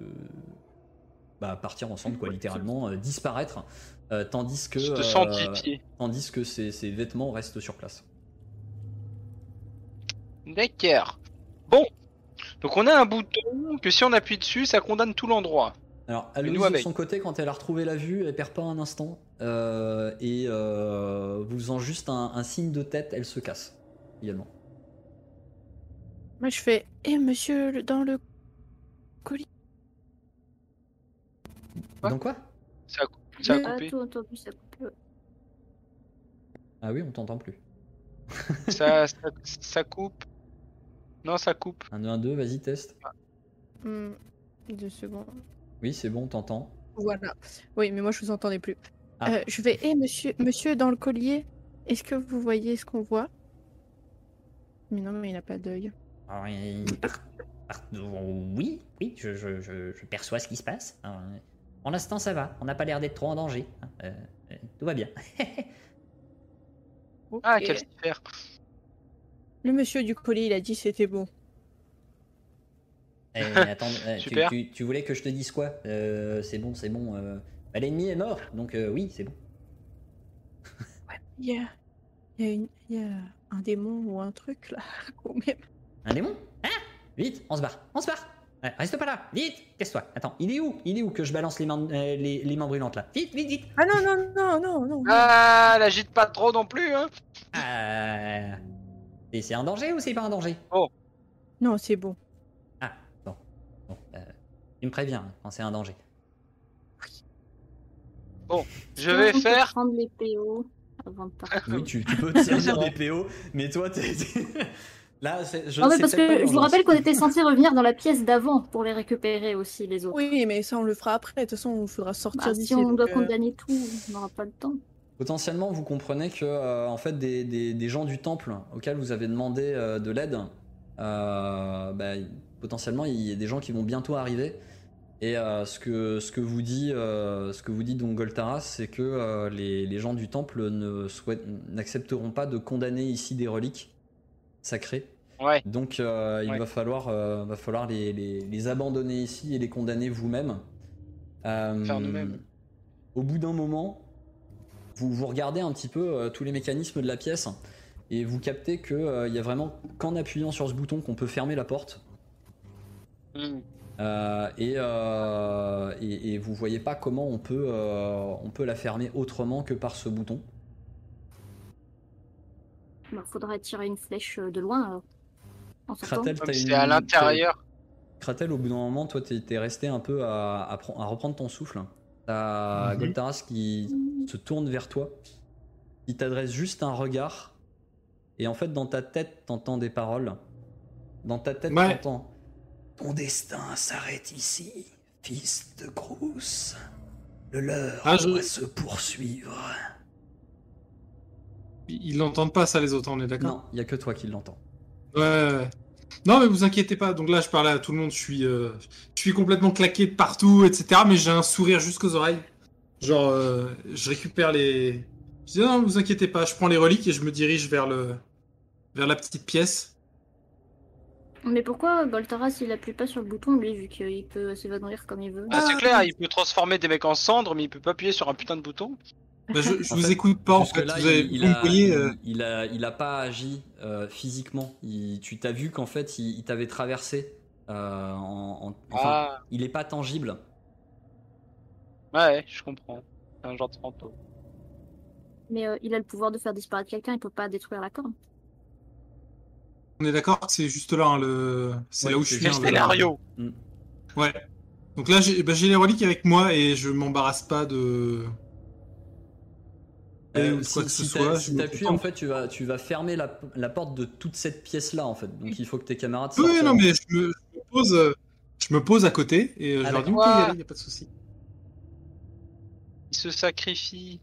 bah, partir en cendres, quoi, littéralement, euh, disparaître. Euh, tandis que. Je te sens pitié. tandis que ses, ses vêtements restent sur place. D'accord. Bon. Donc on a un bouton que si on appuie dessus, ça condamne tout l'endroit. Alors, Aloïs de son côté, quand elle a retrouvé la vue, elle perd pas un instant. euh, et euh, vous faisant juste un, un signe de tête, elle se casse également. Moi, je fais Eh, monsieur, le- dans le colis. Donc quoi? Ça a, cou- ça a Ah, coupé. tout entendu, ça coupe. Ah oui, on t'entend plus. ça, ça, ça coupe. Non, ça coupe. 1, 2, 1, 2, vas-y, test. Hmm, deux secondes. Oui, c'est bon, on t'entend. Voilà. Oui, mais moi, je vous entendais plus. Ah. Euh, je vais Eh, monsieur, monsieur, dans le collier, est-ce que vous voyez ce qu'on voit? Mais non, mais il n'a pas d'œil. Alors, il- par- par- oui, oui, je, je- je- je perçois ce qui se passe. Alors, euh, l'instant, ça va. On n'a pas l'air d'être trop en danger. hein. Euh, euh, tout va bien. Ah, Ok. quel faire Le monsieur du collier, il a dit c'était bon. Euh, attends, euh, tu, Super. tu- tu voulais que je te dise quoi? Euh, C'est bon, c'est bon. euh, bah, L'ennemi est mort, donc euh, oui, c'est bon. Il y a, il y, a une- il y a un démon ou un truc là, quand même. Un démon? Ah Vite, on se barre, on se barre Ouais, Reste pas là, vite Casse-toi. Attends, il est où? Il est où que je balance les mains, euh, les, les mains brûlantes là? Vite, vite, vite Ah non, non, non, non, non. Ah, l'agite pas trop non plus, hein Ah Et c'est un danger ou c'est pas un danger? Non, c'est bon. Ah, bon. bon euh, tu me préviens quand c'est un danger. Je vais faire. prendre les PO avant de partir. Oui, tu, tu peux te servir des PO, mais toi, t'es- Là, je Non, mais parce que je vous rappelle qu'on était censé revenir dans la pièce d'avant pour les récupérer aussi, les autres. Oui, mais ça, on le fera après. De toute façon, il faudra sortir Bah, d'ici. si on donc, doit euh, condamner tout, on n'aura pas le temps. Potentiellement, vous comprenez que euh, en fait, des, des- des gens du temple auxquels vous avez demandé euh, de l'aide, euh, bah, potentiellement, il y a des gens qui vont bientôt arriver. Et euh, ce, que, ce que vous dit, euh, ce que vous dit donc Goltaras, c'est que euh, les, les gens du temple ne n'accepteront pas de condamner ici des reliques sacrées. Ouais. Donc, euh, il Ouais. va falloir, va falloir les, les- les abandonner ici et les condamner vous-même. Faire nous-mêmes. Au bout d'un moment, vous, vous regardez un petit peu tous les mécanismes de la pièce et vous captez que euh, il y a vraiment qu'en appuyant sur ce bouton qu'on peut fermer la porte. Hmm. Euh, et, euh, et, et vous voyez pas comment on peut, euh, on peut la fermer autrement que par ce bouton. Il faudra tirer une flèche euh, de loin alors. En sortant. Kratel, c'est une- à l'intérieur. Kratel, au bout d'un moment, toi, t'es t'es resté un peu à, à pre- à reprendre ton souffle. T'as Mhm. Goltaras qui se tourne vers toi, qui t'adresse juste un regard, et en fait, dans ta tête, t'entends des paroles. Dans ta tête, Ouais. t'entends. Ton destin s'arrête ici, fils de Grous. Le leur Ah, je- doit se poursuivre. Ils l'entendent pas, ça, les autres, on est d'accord Non, il y a que toi qui l'entends. Ouais. Non, mais vous inquiétez pas. Donc là, je parlais à tout le monde. Je suis, euh, je suis complètement claqué de partout, etc. Mais j'ai un sourire jusqu'aux oreilles. Genre, euh, je récupère les. Je dis non, vous inquiétez pas. Je prends les reliques et je me dirige vers le, vers la petite pièce. Mais pourquoi Boltaras il appuie pas sur le bouton lui vu qu'il peut s'évanouir comme il veut Ah, c'est Ah, clair, il peut transformer des mecs en cendres, mais il peut pas appuyer sur un putain de bouton. Bah, je vous fait, écoute pas en fait. Jusque-là, Vous, avez- il, il vous me a, voyez, euh, il, il a, il a pas agi euh, physiquement. Il- tu t'as vu qu'en fait, il, il t'avait traversé. euh, en, en- enfin, Ah, il est pas tangible. ouais, je comprends. C'est un genre de fantôme. Mais euh, il a le pouvoir de faire disparaître quelqu'un, il peut pas détruire la corne. On est d'accord que c'est juste là. hein, le... C'est Ouais, là où je suis. C'est le hein, le- scénario. Ouais. Donc là, j'ai bah, j'ai les reliques avec moi et je m'embarrasse pas de. Euh, ou de si quoi que ce soit. si t'appuies, en fait, tu vas, tu vas fermer la, la porte de toute cette pièce-là, en fait. Donc il faut que tes camarades Oui, sortent. non, mais je me, je me pose, euh, je me pose à côté et euh, je leur dis, d'accord. vous pouvez y aller, y a pas de souci. Il se sacrifie.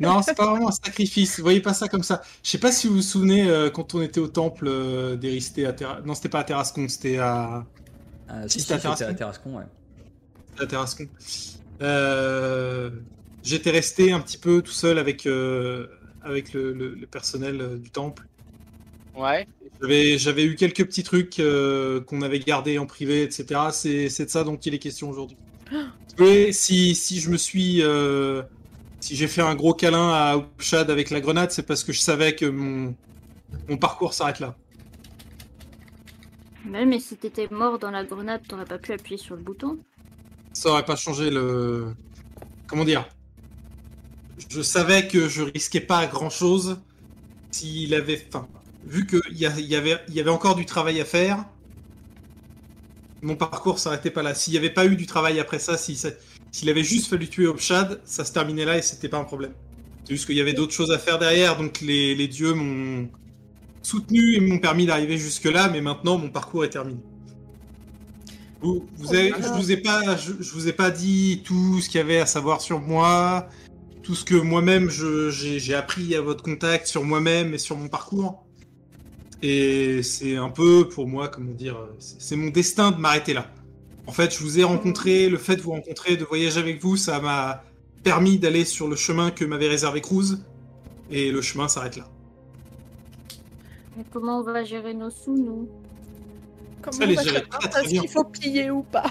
Non, c'est pas vraiment un sacrifice. Vous voyez pas ça comme ça. Je sais pas si vous vous souvenez euh, quand on était au temple euh, d'Éristé à Terra... Non, c'était pas à Terrascon, c'était à... Ah, Si, c'était à c'était Terrascon. à Terrascon, ouais. à Terrascon. Euh, J'étais resté un petit peu tout seul avec, euh, avec le, le- le personnel euh, du temple. Ouais. J'avais eu quelques petits trucs euh, qu'on avait gardés en privé, etc. C'est c'est de ça dont il est question aujourd'hui. Et si, si je me suis. euh, si j'ai fait un gros câlin à Upshad avec la grenade, c'est parce que je savais que mon, mon parcours s'arrête là. Même mais si t'étais mort dans la grenade, t'aurais pas pu appuyer sur le bouton. Ça aurait pas changé le. Comment dire? Je savais que je risquais pas grand chose s'il avait. Enfin, vu qu'il y, a- y, avait, y avait encore du travail à faire, mon parcours s'arrêtait pas là. S'il n'y avait pas eu du travail après ça, si ça- s'il avait juste fallu tuer Opshad, ça se terminait là et c'était pas un problème. C'est juste qu'il y avait d'autres choses à faire derrière, donc les, dieux m'ont soutenu et m'ont permis d'arriver jusque-là, mais maintenant mon parcours est terminé. Vous, je vous ai pas, je, vous ai pas dit tout ce qu'il y avait à savoir sur moi, tout ce que moi-même j'ai appris à votre contact sur moi-même et sur mon parcours. Et c'est un peu pour moi, comment dire, c'est mon destin de m'arrêter là. En fait, je vous ai rencontré, le fait de vous rencontrer, de voyager avec vous, ça m'a permis d'aller sur le chemin que m'avait réservé Cruz. Et le chemin s'arrête là. Mais comment on va gérer nos sous, nous? Comment Ça, on les va gérer Est-ce qu'il faut piller ou pas?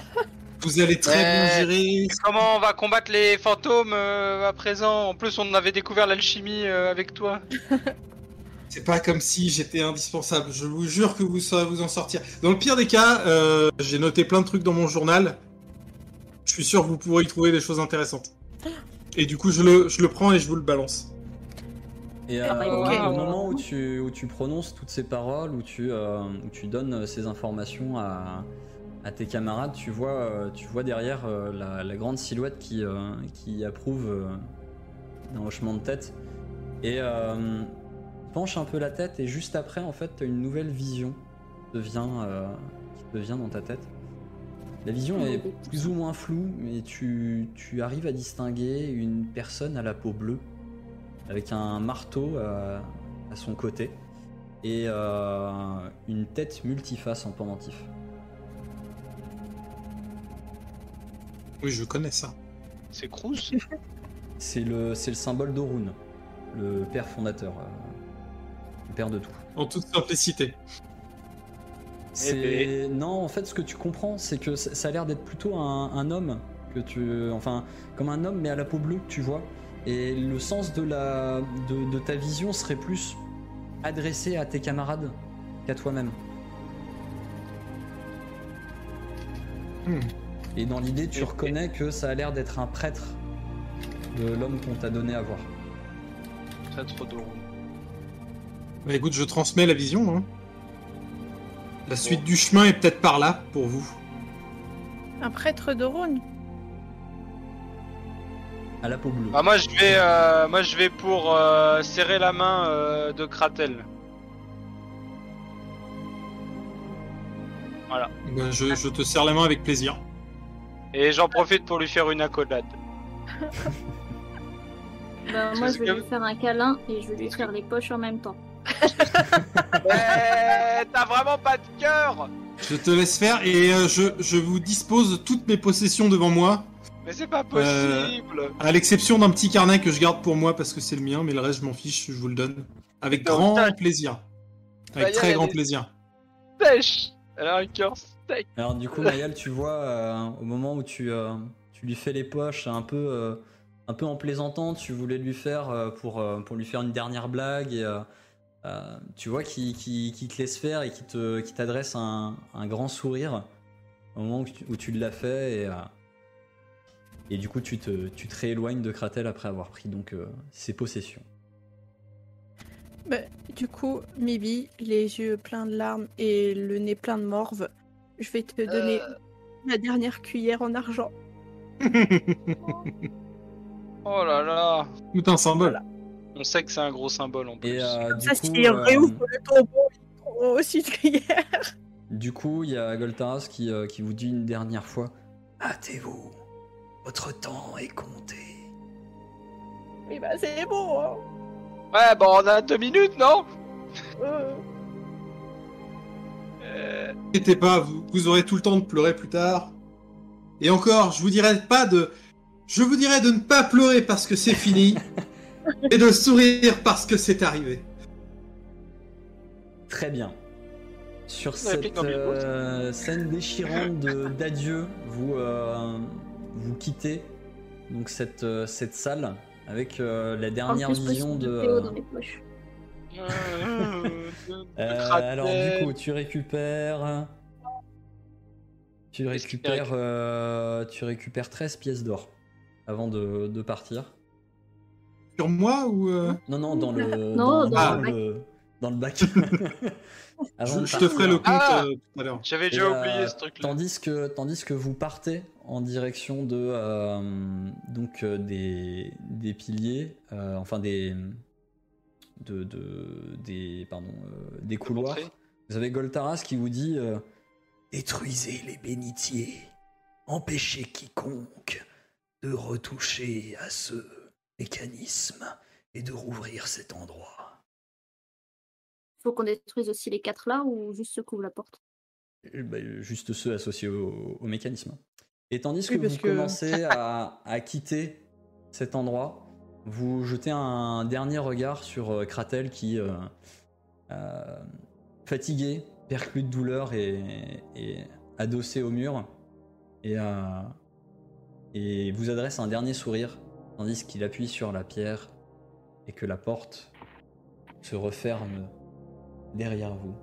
Vous allez très bien gérer. Comment on va combattre les fantômes euh, à présent? En plus, on avait découvert l'alchimie euh, avec toi. C'est pas comme si j'étais indispensable. Je vous jure que vous saurez vous en sortir. Dans le pire des cas, euh, j'ai noté plein de trucs dans mon journal. Je suis sûr que vous pourrez y trouver des choses intéressantes. Et du coup, je le, je le prends et je vous le balance. Et euh, Ah, bah, au- ok. au moment où tu, où tu prononces toutes ces paroles, où tu, euh, où tu donnes ces informations à, à tes camarades, tu vois, euh, tu vois derrière euh, la, la grande silhouette qui, euh, qui approuve euh, d'un hochement de tête. Et euh, penche un peu la tête et juste après, en fait, t'as une nouvelle vision qui te vient, euh, qui te vient dans ta tête. La vision Oh, est plus ou moins floue, mais tu, tu arrives à distinguer une personne à la peau bleue avec un marteau à, à son côté et euh, une tête multiface en pendentif. Oui, je connais ça. C'est Cruz C'est le, c'est le symbole d'Orun, le père fondateur, le père de tout. En toute simplicité. C'est non, en fait, ce que tu comprends, c'est que ça, a l'air d'être plutôt un, un homme que tu, enfin, comme un homme mais à la peau bleue, tu vois. Et le sens de la, de, de ta vision serait plus adressé à tes camarades qu'à toi-même. Hmm. Et dans l'idée, tu Et- reconnais que ça a l'air d'être un prêtre de l'homme qu'on t'a donné à voir. Trop drôle. Bah écoute, je transmets la vision. hein. La suite du chemin est peut-être par là pour vous. Un prêtre de Rhône. À la peau bleue. Bah moi je vais, euh, moi je vais pour euh, serrer la main euh, de Kratel. Voilà. Bah, je, je te serre la main avec plaisir. Et j'en profite pour lui faire une accolade. Bah, moi, je vais lui faire un câlin et je vais lui faire les poches en même temps. Ouais, t'as vraiment pas de cœur Je te laisse faire et euh, je, je vous dispose toutes mes possessions devant moi, Mais c'est pas possible à l'exception d'un petit carnet que je garde pour moi parce que c'est le mien, mais le reste je m'en fiche, je vous le donne. Avec grand putain. plaisir. Avec y très elle grand plaisir. Sèche Elle a un cœur sec Alors du coup, Mayal, tu vois, euh, au moment où tu, euh, tu lui fais les poches, un peu, euh, un peu en plaisantant, tu voulais lui faire euh, pour, euh, pour lui faire une dernière blague et euh, euh, tu vois qu'il te laisse faire et qu'il te- t'adresse un, un grand sourire au moment où tu, où tu l'as fait et, euh, et du coup tu te, tu te rééloignes de Kratel après avoir pris donc euh, ses possessions. Bah, du coup, Mibi, les yeux pleins de larmes et le nez plein de morve, je vais te donner Euh. la dernière cuillère en argent. Oh là là Tout un symbole. On sait que c'est un gros symbole en plus. Et euh, du Ça, coup, euh, réouvre le tombeau, trouveront aussi de cuillère. du coup, il y a Goltaras qui, euh, qui vous dit une dernière fois. Hâtez-vous. Votre temps est compté. Oui, bah, c'est bon, hein. Ouais, bon, on a deux minutes, non? Euh, Euh, N'inquiétez pas, vous, vous aurez tout le temps de pleurer plus tard. Et encore, je vous dirais pas de. Je vous dirais de ne pas pleurer parce que c'est fini. et de sourire parce que c'est arrivé. Très bien. Sur cette euh, scène déchirante d'adieu, vous, euh, vous quittez donc cette, euh, cette salle avec euh, la dernière plus, vision de. Dans poches. alors du coup, tu récupères. Tu récupères, euh, tu récupères 13 pièces d'or avant de, de partir. Sur moi ou. euh, Non, non, dans le, Non, dans, le le, dans le bac. Avant Je, te ferai le compte Ah euh, tout à l'heure. J'avais déjà euh, oublié ce truc-là. Tandis que, tandis que vous partez en direction de euh, donc euh, des, des piliers, euh, enfin des de, de- des pardon euh, des couloirs. Vous avez Goltaras qui vous dit euh, Détruisez les bénitiers. Empêchez quiconque de retoucher à ce mécanisme et de rouvrir cet endroit. Faut qu'on détruise aussi les quatre là ou juste ceux qui ouvrent la porte? Euh, bah, juste ceux associés au, au mécanisme. Et tandis que Oui, vous que- commencez à, à quitter cet endroit, vous jetez un dernier regard sur euh, Kratel qui, euh, euh, fatigué, perclus de douleur et, et adossé au mur, et, euh, et vous adresse un dernier sourire, tandis qu'il appuie sur la pierre et que la porte se referme derrière vous.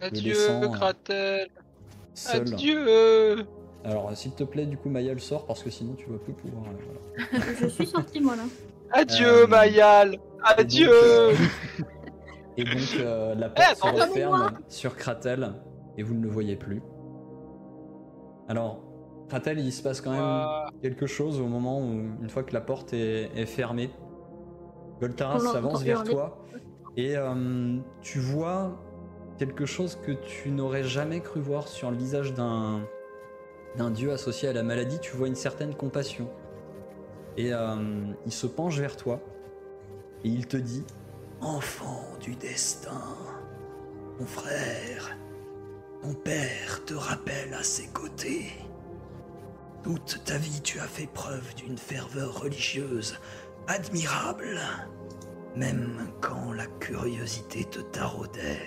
Adieu, laissant, euh, Kratel Seul. Adieu Alors, s'il te plaît, du coup, Mayal sort parce que sinon tu vas plus pouvoir. euh, voilà. Je suis sortie moi là. Adieu, Euh, Mayal Adieu Et donc, euh, la Eh, porte se referme sur Kratel et vous ne le voyez plus. Alors, Kratel, il se passe quand même quelque chose au moment où, une fois que la porte est, est fermée, Goltara On l'entend s'avance vers toi et euh, tu vois quelque chose que tu n'aurais jamais cru voir sur le visage d'un d'un dieu associé à la maladie. Tu vois une certaine compassion. Et euh, il se penche vers toi et il te dit Enfant du destin, mon frère, ton père te rappelle à ses côtés. Toute ta vie, tu as fait preuve d'une ferveur religieuse admirable, même quand la curiosité te taraudait.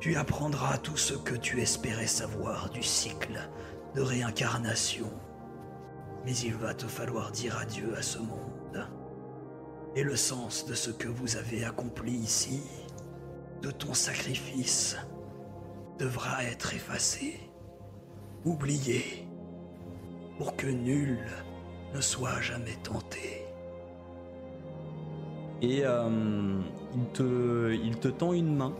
Tu apprendras tout ce que tu espérais savoir du cycle de réincarnation, mais il va te falloir dire adieu à ce monde. Et le sens de ce que vous avez accompli ici, de ton sacrifice, devra être effacé, oublié, pour que nul ne soit jamais tenté. et euh, il, te, il te tend une main.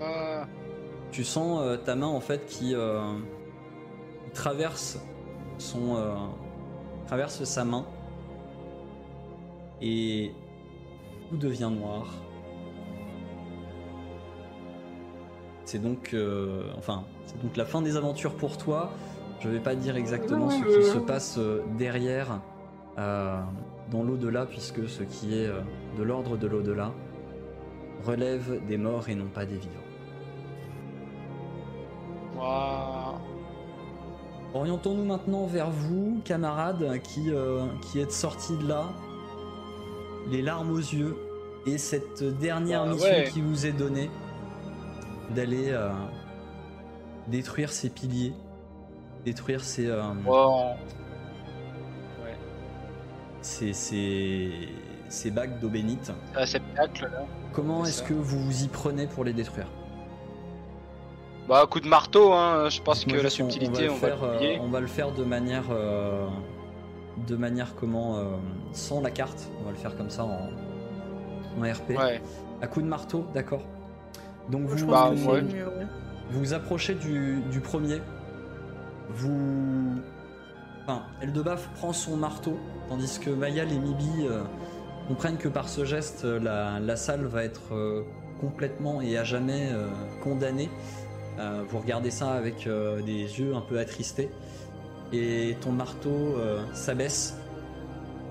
Ah, Tu sens euh, ta main en fait qui euh, traverse son euh, traverse sa main et tout devient noir. C'est donc euh, enfin c'est donc la fin des aventures pour toi. Je vais pas dire exactement ce qui se passe euh, derrière euh, dans l'au-delà puisque ce qui est de l'ordre de l'au-delà relève des morts et non pas des vivants. waouh. Orientons-nous maintenant vers vous, camarades, qui, euh, qui êtes sortis de là, les larmes aux yeux, et cette dernière Bah mission ouais. qui vous est donnée, d'aller euh, détruire ces piliers, détruire ces, euh, Wow. ces, ces, ces bagues d'eau bénite. Là. Comment est-ce que vous vous y prenez pour les détruire? Bah, coup de marteau, hein. Je pense Moi, que la on- subtilité, le on va faire, euh, on va le faire de manière, euh, de manière comment, euh, sans la carte. On va le faire comme ça en, en RP. Ouais. À coup de marteau, d'accord. Donc vous, Bah, que ouais. vous vous approchez du, du premier. Vous, enfin, Eldebaf prend son marteau, tandis que Mayal et Mibi euh, comprennent que par ce geste, euh, la, la salle va être euh, complètement et à jamais euh, condamnée. Euh, vous regardez ça avec euh, des yeux un peu attristés. Et ton marteau euh, s'abaisse.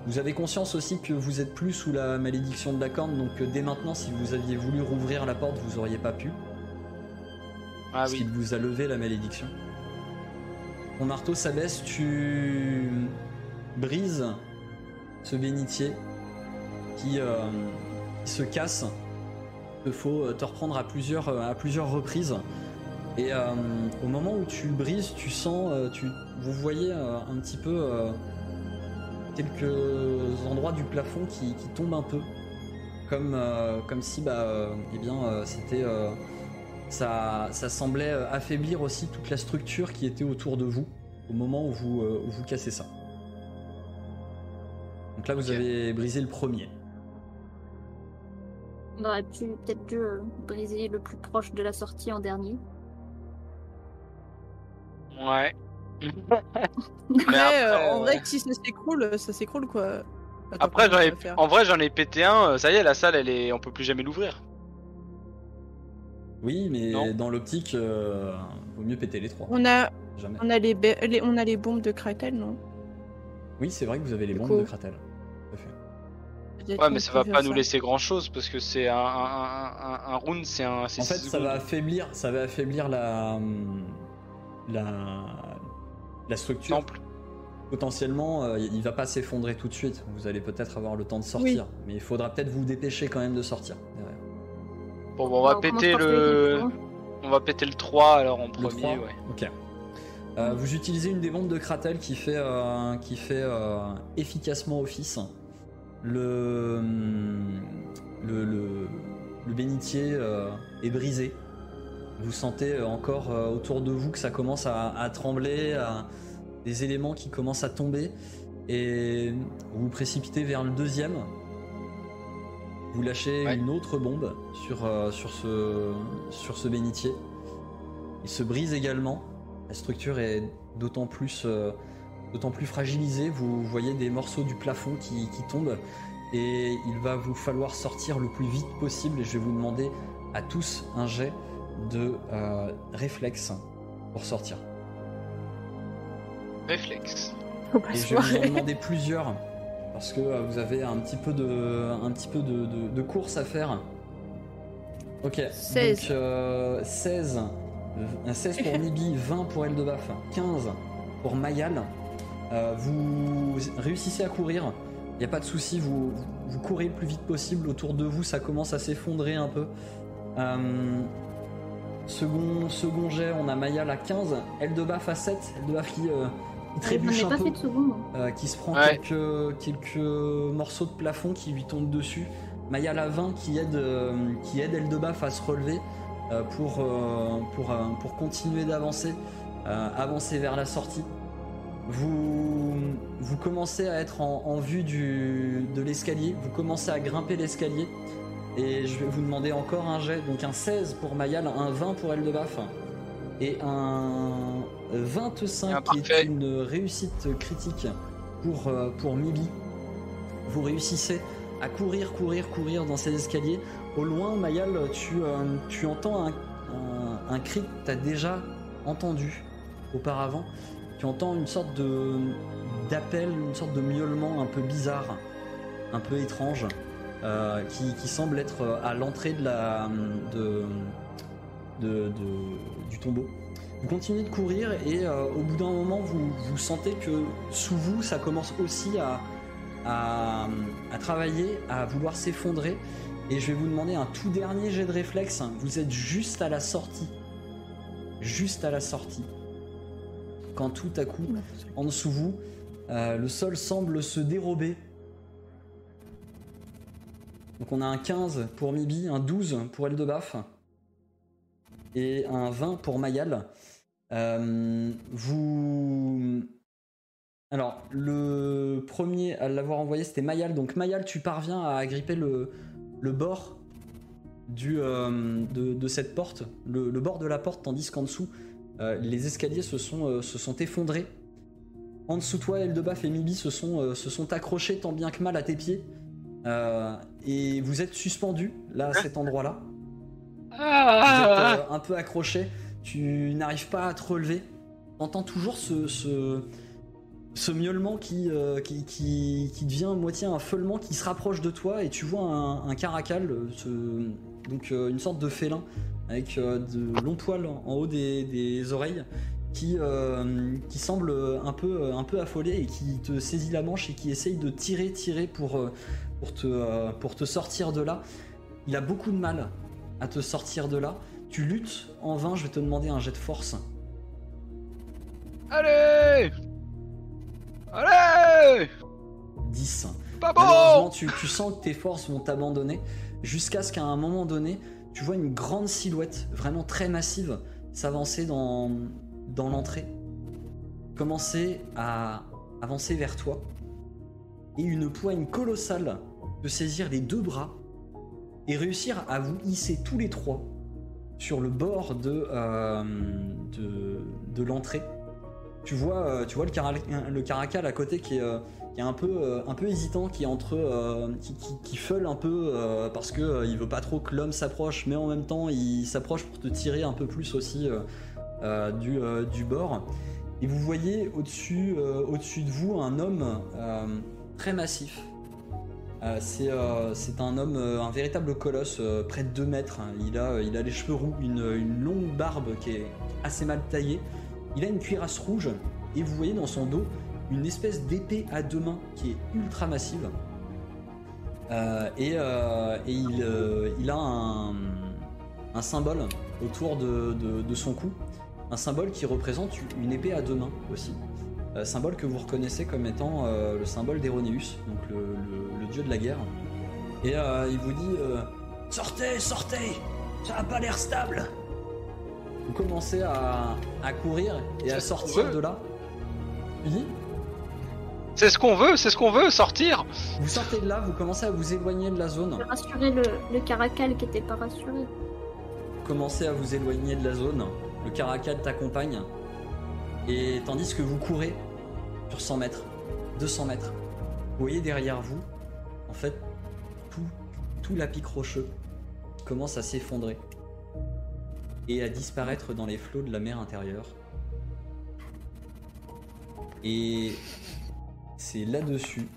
Vous avez conscience aussi que vous êtes plus sous la malédiction de la corne, donc euh, dès maintenant, si vous aviez voulu rouvrir la porte, vous auriez pas pu Ah parce oui. qu'il vous a levé la malédiction. Ton marteau s'abaisse, tu brises ce bénitier qui, euh, qui se casse. Il faut euh, te reprendre à plusieurs, à plusieurs reprises. Et euh, au moment où tu brises, tu sens, tu, vous voyez un petit peu quelques endroits du plafond qui, qui tombent un peu, comme, euh, comme si bah, euh, eh bien, euh, c'était euh, ça, ça semblait affaiblir aussi toute la structure qui était autour de vous au moment où vous, euh, où vous cassez ça. Donc là, vous avez brisé le premier. On aurait pu peut-être dû euh, briser le plus proche de la sortie en dernier. Ouais. Après, euh, en vrai, si ça s'écroule, ça s'écroule quoi. Attends, Après, j'en ai... en vrai, j'en ai pété un. euh, Ça y est, la salle, elle est, on peut plus jamais l'ouvrir. Oui, mais Non. dans l'optique, euh, vaut mieux péter les trois. On a, Jamais. on a les, ba- les- on a les bombes de Kratel, non? Oui, c'est vrai que vous avez les Du bombes coup. de Kratel. Ouais, mais ça va pas nous laisser grand chose parce que c'est un, un, un, un, un round, c'est un. En fait, ça va affaiblir, ça va affaiblir la, la, la structure. Temple. Potentiellement, euh, il va pas s'effondrer tout de suite. Vous allez peut-être avoir le temps de sortir, mais il faudra peut-être vous dépêcher quand même de sortir. derrière. Bon, bon, on va On péter le. On va péter le 3 alors en premier, 3 ouais. Ok. Euh, vous utilisez une des bombes de Kratel qui fait, euh, qui fait euh, efficacement office. Le, hum, le, le, le bénitier euh, est brisé. Vous sentez euh, encore euh, autour de vous que ça commence à, à trembler, à- des éléments qui commencent à tomber. Et vous vous précipitez vers le deuxième. Vous lâchez Ouais. une autre bombe sur, euh, sur, ce, sur ce bénitier. Il se brise également. La structure est d'autant plus d'autant plus fragilisé. Vous voyez des morceaux du plafond qui, qui tombent et il va vous falloir sortir le plus vite possible. Et je vais vous demander à tous un jet de euh, réflexe pour sortir. Réflexe. Faut pas Et je vais vous en demander plusieurs parce que euh, vous avez un petit peu de, un petit peu de, de- de course à faire. Ok. 16. Donc euh, 16, euh, 16 pour Nibi, 20 pour Eldebaf, 15 pour Mayal. Euh, vous réussissez à courir. Il n'y a pas de souci, vous, vous courez le plus vite possible. Autour de vous, ça commence à s'effondrer un peu. Euh, second, second jet, on a Mayal à 15, Eldebaf à 7. Eldebaf qui, euh, trébuche un pas peu fait de seconde. euh, qui se prend Ouais. quelques, quelques morceaux de plafond qui lui tombent dessus. Maya Lavin qui aide, euh, qui aide Eldebaf à se relever euh, pour, euh, pour, euh, pour continuer d'avancer, euh, avancer vers la sortie. Vous, vous commencez à être en, en vue du, de l'escalier, vous commencez à grimper l'escalier et je vais vous demander encore un jet, donc un 16 pour Mayal, un 20 pour Eldebaf et un 25 Ah, qui est une réussite critique pour, euh, pour Mibi. Vous réussissez à courir, courir, courir dans ces escaliers. Au loin, Mayal, tu, euh, tu entends un, un- un cri que tu as déjà entendu auparavant. Tu entends une sorte de d'appel, une sorte de miaulement un peu bizarre, un peu étrange, euh, qui, qui semble être à l'entrée de la de, de- de- du tombeau. Vous continuez de courir et euh, au bout d'un moment, vous, vous sentez que sous vous, ça commence aussi à, à, à travailler, à vouloir s'effondrer. Et je vais vous demander un tout dernier jet de réflexe. Vous êtes juste à la sortie. Juste à la sortie. Quand tout à coup, en dessous de vous, euh, le sol semble se dérober. Donc on a un 15 pour Mibi, un 12 pour Eldebaf et un 20 pour Mayal. Euh, vous... Alors, le premier à l'avoir envoyé, c'était Mayal. Donc Mayal, tu parviens à agripper le, bord euh, de, cette porte, le, bord de la porte, tandis qu'en dessous, euh, les escaliers se sont, effondrés. En dessous de toi, Eldebaf et Mibi se sont accrochés tant bien que mal à tes pieds. Euh, et vous êtes suspendus, là, à cet endroit-là. Vous êtes Ah, euh, un peu accroché, tu n'arrives pas à te relever. T'entends toujours ce, ce, ce miaulement qui, euh, qui, qui, qui devient moitié un feulement qui se rapproche de toi et tu vois un, un caracal, ce- donc une sorte de félin avec de longs poils en haut des, des oreilles qui, euh, qui semble un peu, un peu affolé et qui te saisit la manche et qui essaye de tirer, tirer pour, pour, te, euh, pour te sortir de là. Il a beaucoup de mal à te sortir de là. Tu luttes en vain, je vais te demander un jet de force. Allez Allez 10. Pas bon tu, tu sens que tes forces vont t'abandonner jusqu'à ce qu'à un moment donné, tu vois une grande silhouette, vraiment très massive, s'avancer dans, dans l'entrée, commencer à avancer vers toi, et une poigne colossale de saisir les deux bras et réussir à vous hisser tous les trois sur le bord de, euh, l'entrée. Tu vois, euh, tu vois le, cara- le caracal à côté qui est, euh, un peu, hésitant, qui entre, qui, feule un peu parce que il veut pas trop que l'homme s'approche, mais en même temps il s'approche pour te tirer un peu plus aussi du, bord. Et vous voyez au-dessus, de vous un homme très massif. Euh, c'est, euh, c'est un homme, euh, un véritable colosse, près de 2 mètres. Il a, il a les cheveux roux, une, longue barbe qui est assez mal taillée. Il a une cuirasse rouge et vous voyez dans son dos une espèce d'épée à deux mains qui est ultra massive. Et il, a un, symbole autour de son cou, un symbole qui représente une épée à deux mains aussi. Euh, symbole que vous reconnaissez comme étant euh, le symbole d'Héronéus, donc le, le- le dieu de la guerre. Et euh, il vous dit euh, Sortez, sortez Ça a pas l'air stable Vous commencez à, à courir et à sortir de là. Dis C'est ce qu'on veut, c'est ce qu'on veut, sortir Vous sortez de là, vous commencez à vous éloigner de la zone. Je vais rassurer le, le caracal qui était pas rassuré. Vous commencez à vous éloigner de la zone. Le caracal t'accompagne. Et tandis que vous courez, sur 100 mètres, 200 mètres. Vous voyez derrière vous, en fait, tout, tout l'apic rocheux commence à s'effondrer et à disparaître dans les flots de la mer intérieure. Et c'est là-dessus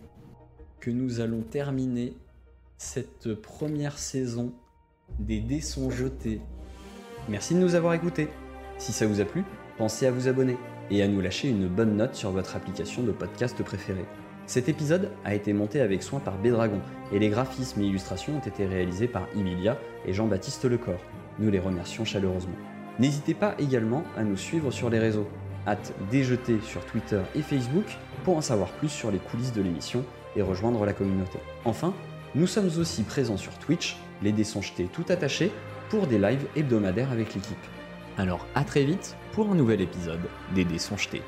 que nous allons terminer cette première saison des dés sont jetés. Merci de nous avoir écoutés. Si ça vous a plu, pensez à vous abonner et à nous lâcher une bonne note sur votre application de podcast préférée. Cet épisode a été monté avec soin par Bédragon et les graphismes et illustrations ont été réalisés par Emilia et Jean-Baptiste Lecor. Nous les remercions chaleureusement. N'hésitez pas également à nous suivre sur les réseaux. Hâte déjeter sur Twitter et Facebook pour en savoir plus sur les coulisses de l'émission et rejoindre la communauté. Enfin, nous sommes aussi présents sur Twitch, les dés sont jetés tout attachés, pour des lives hebdomadaires avec l'équipe. Alors à très vite pour un nouvel épisode des dés sont jetés.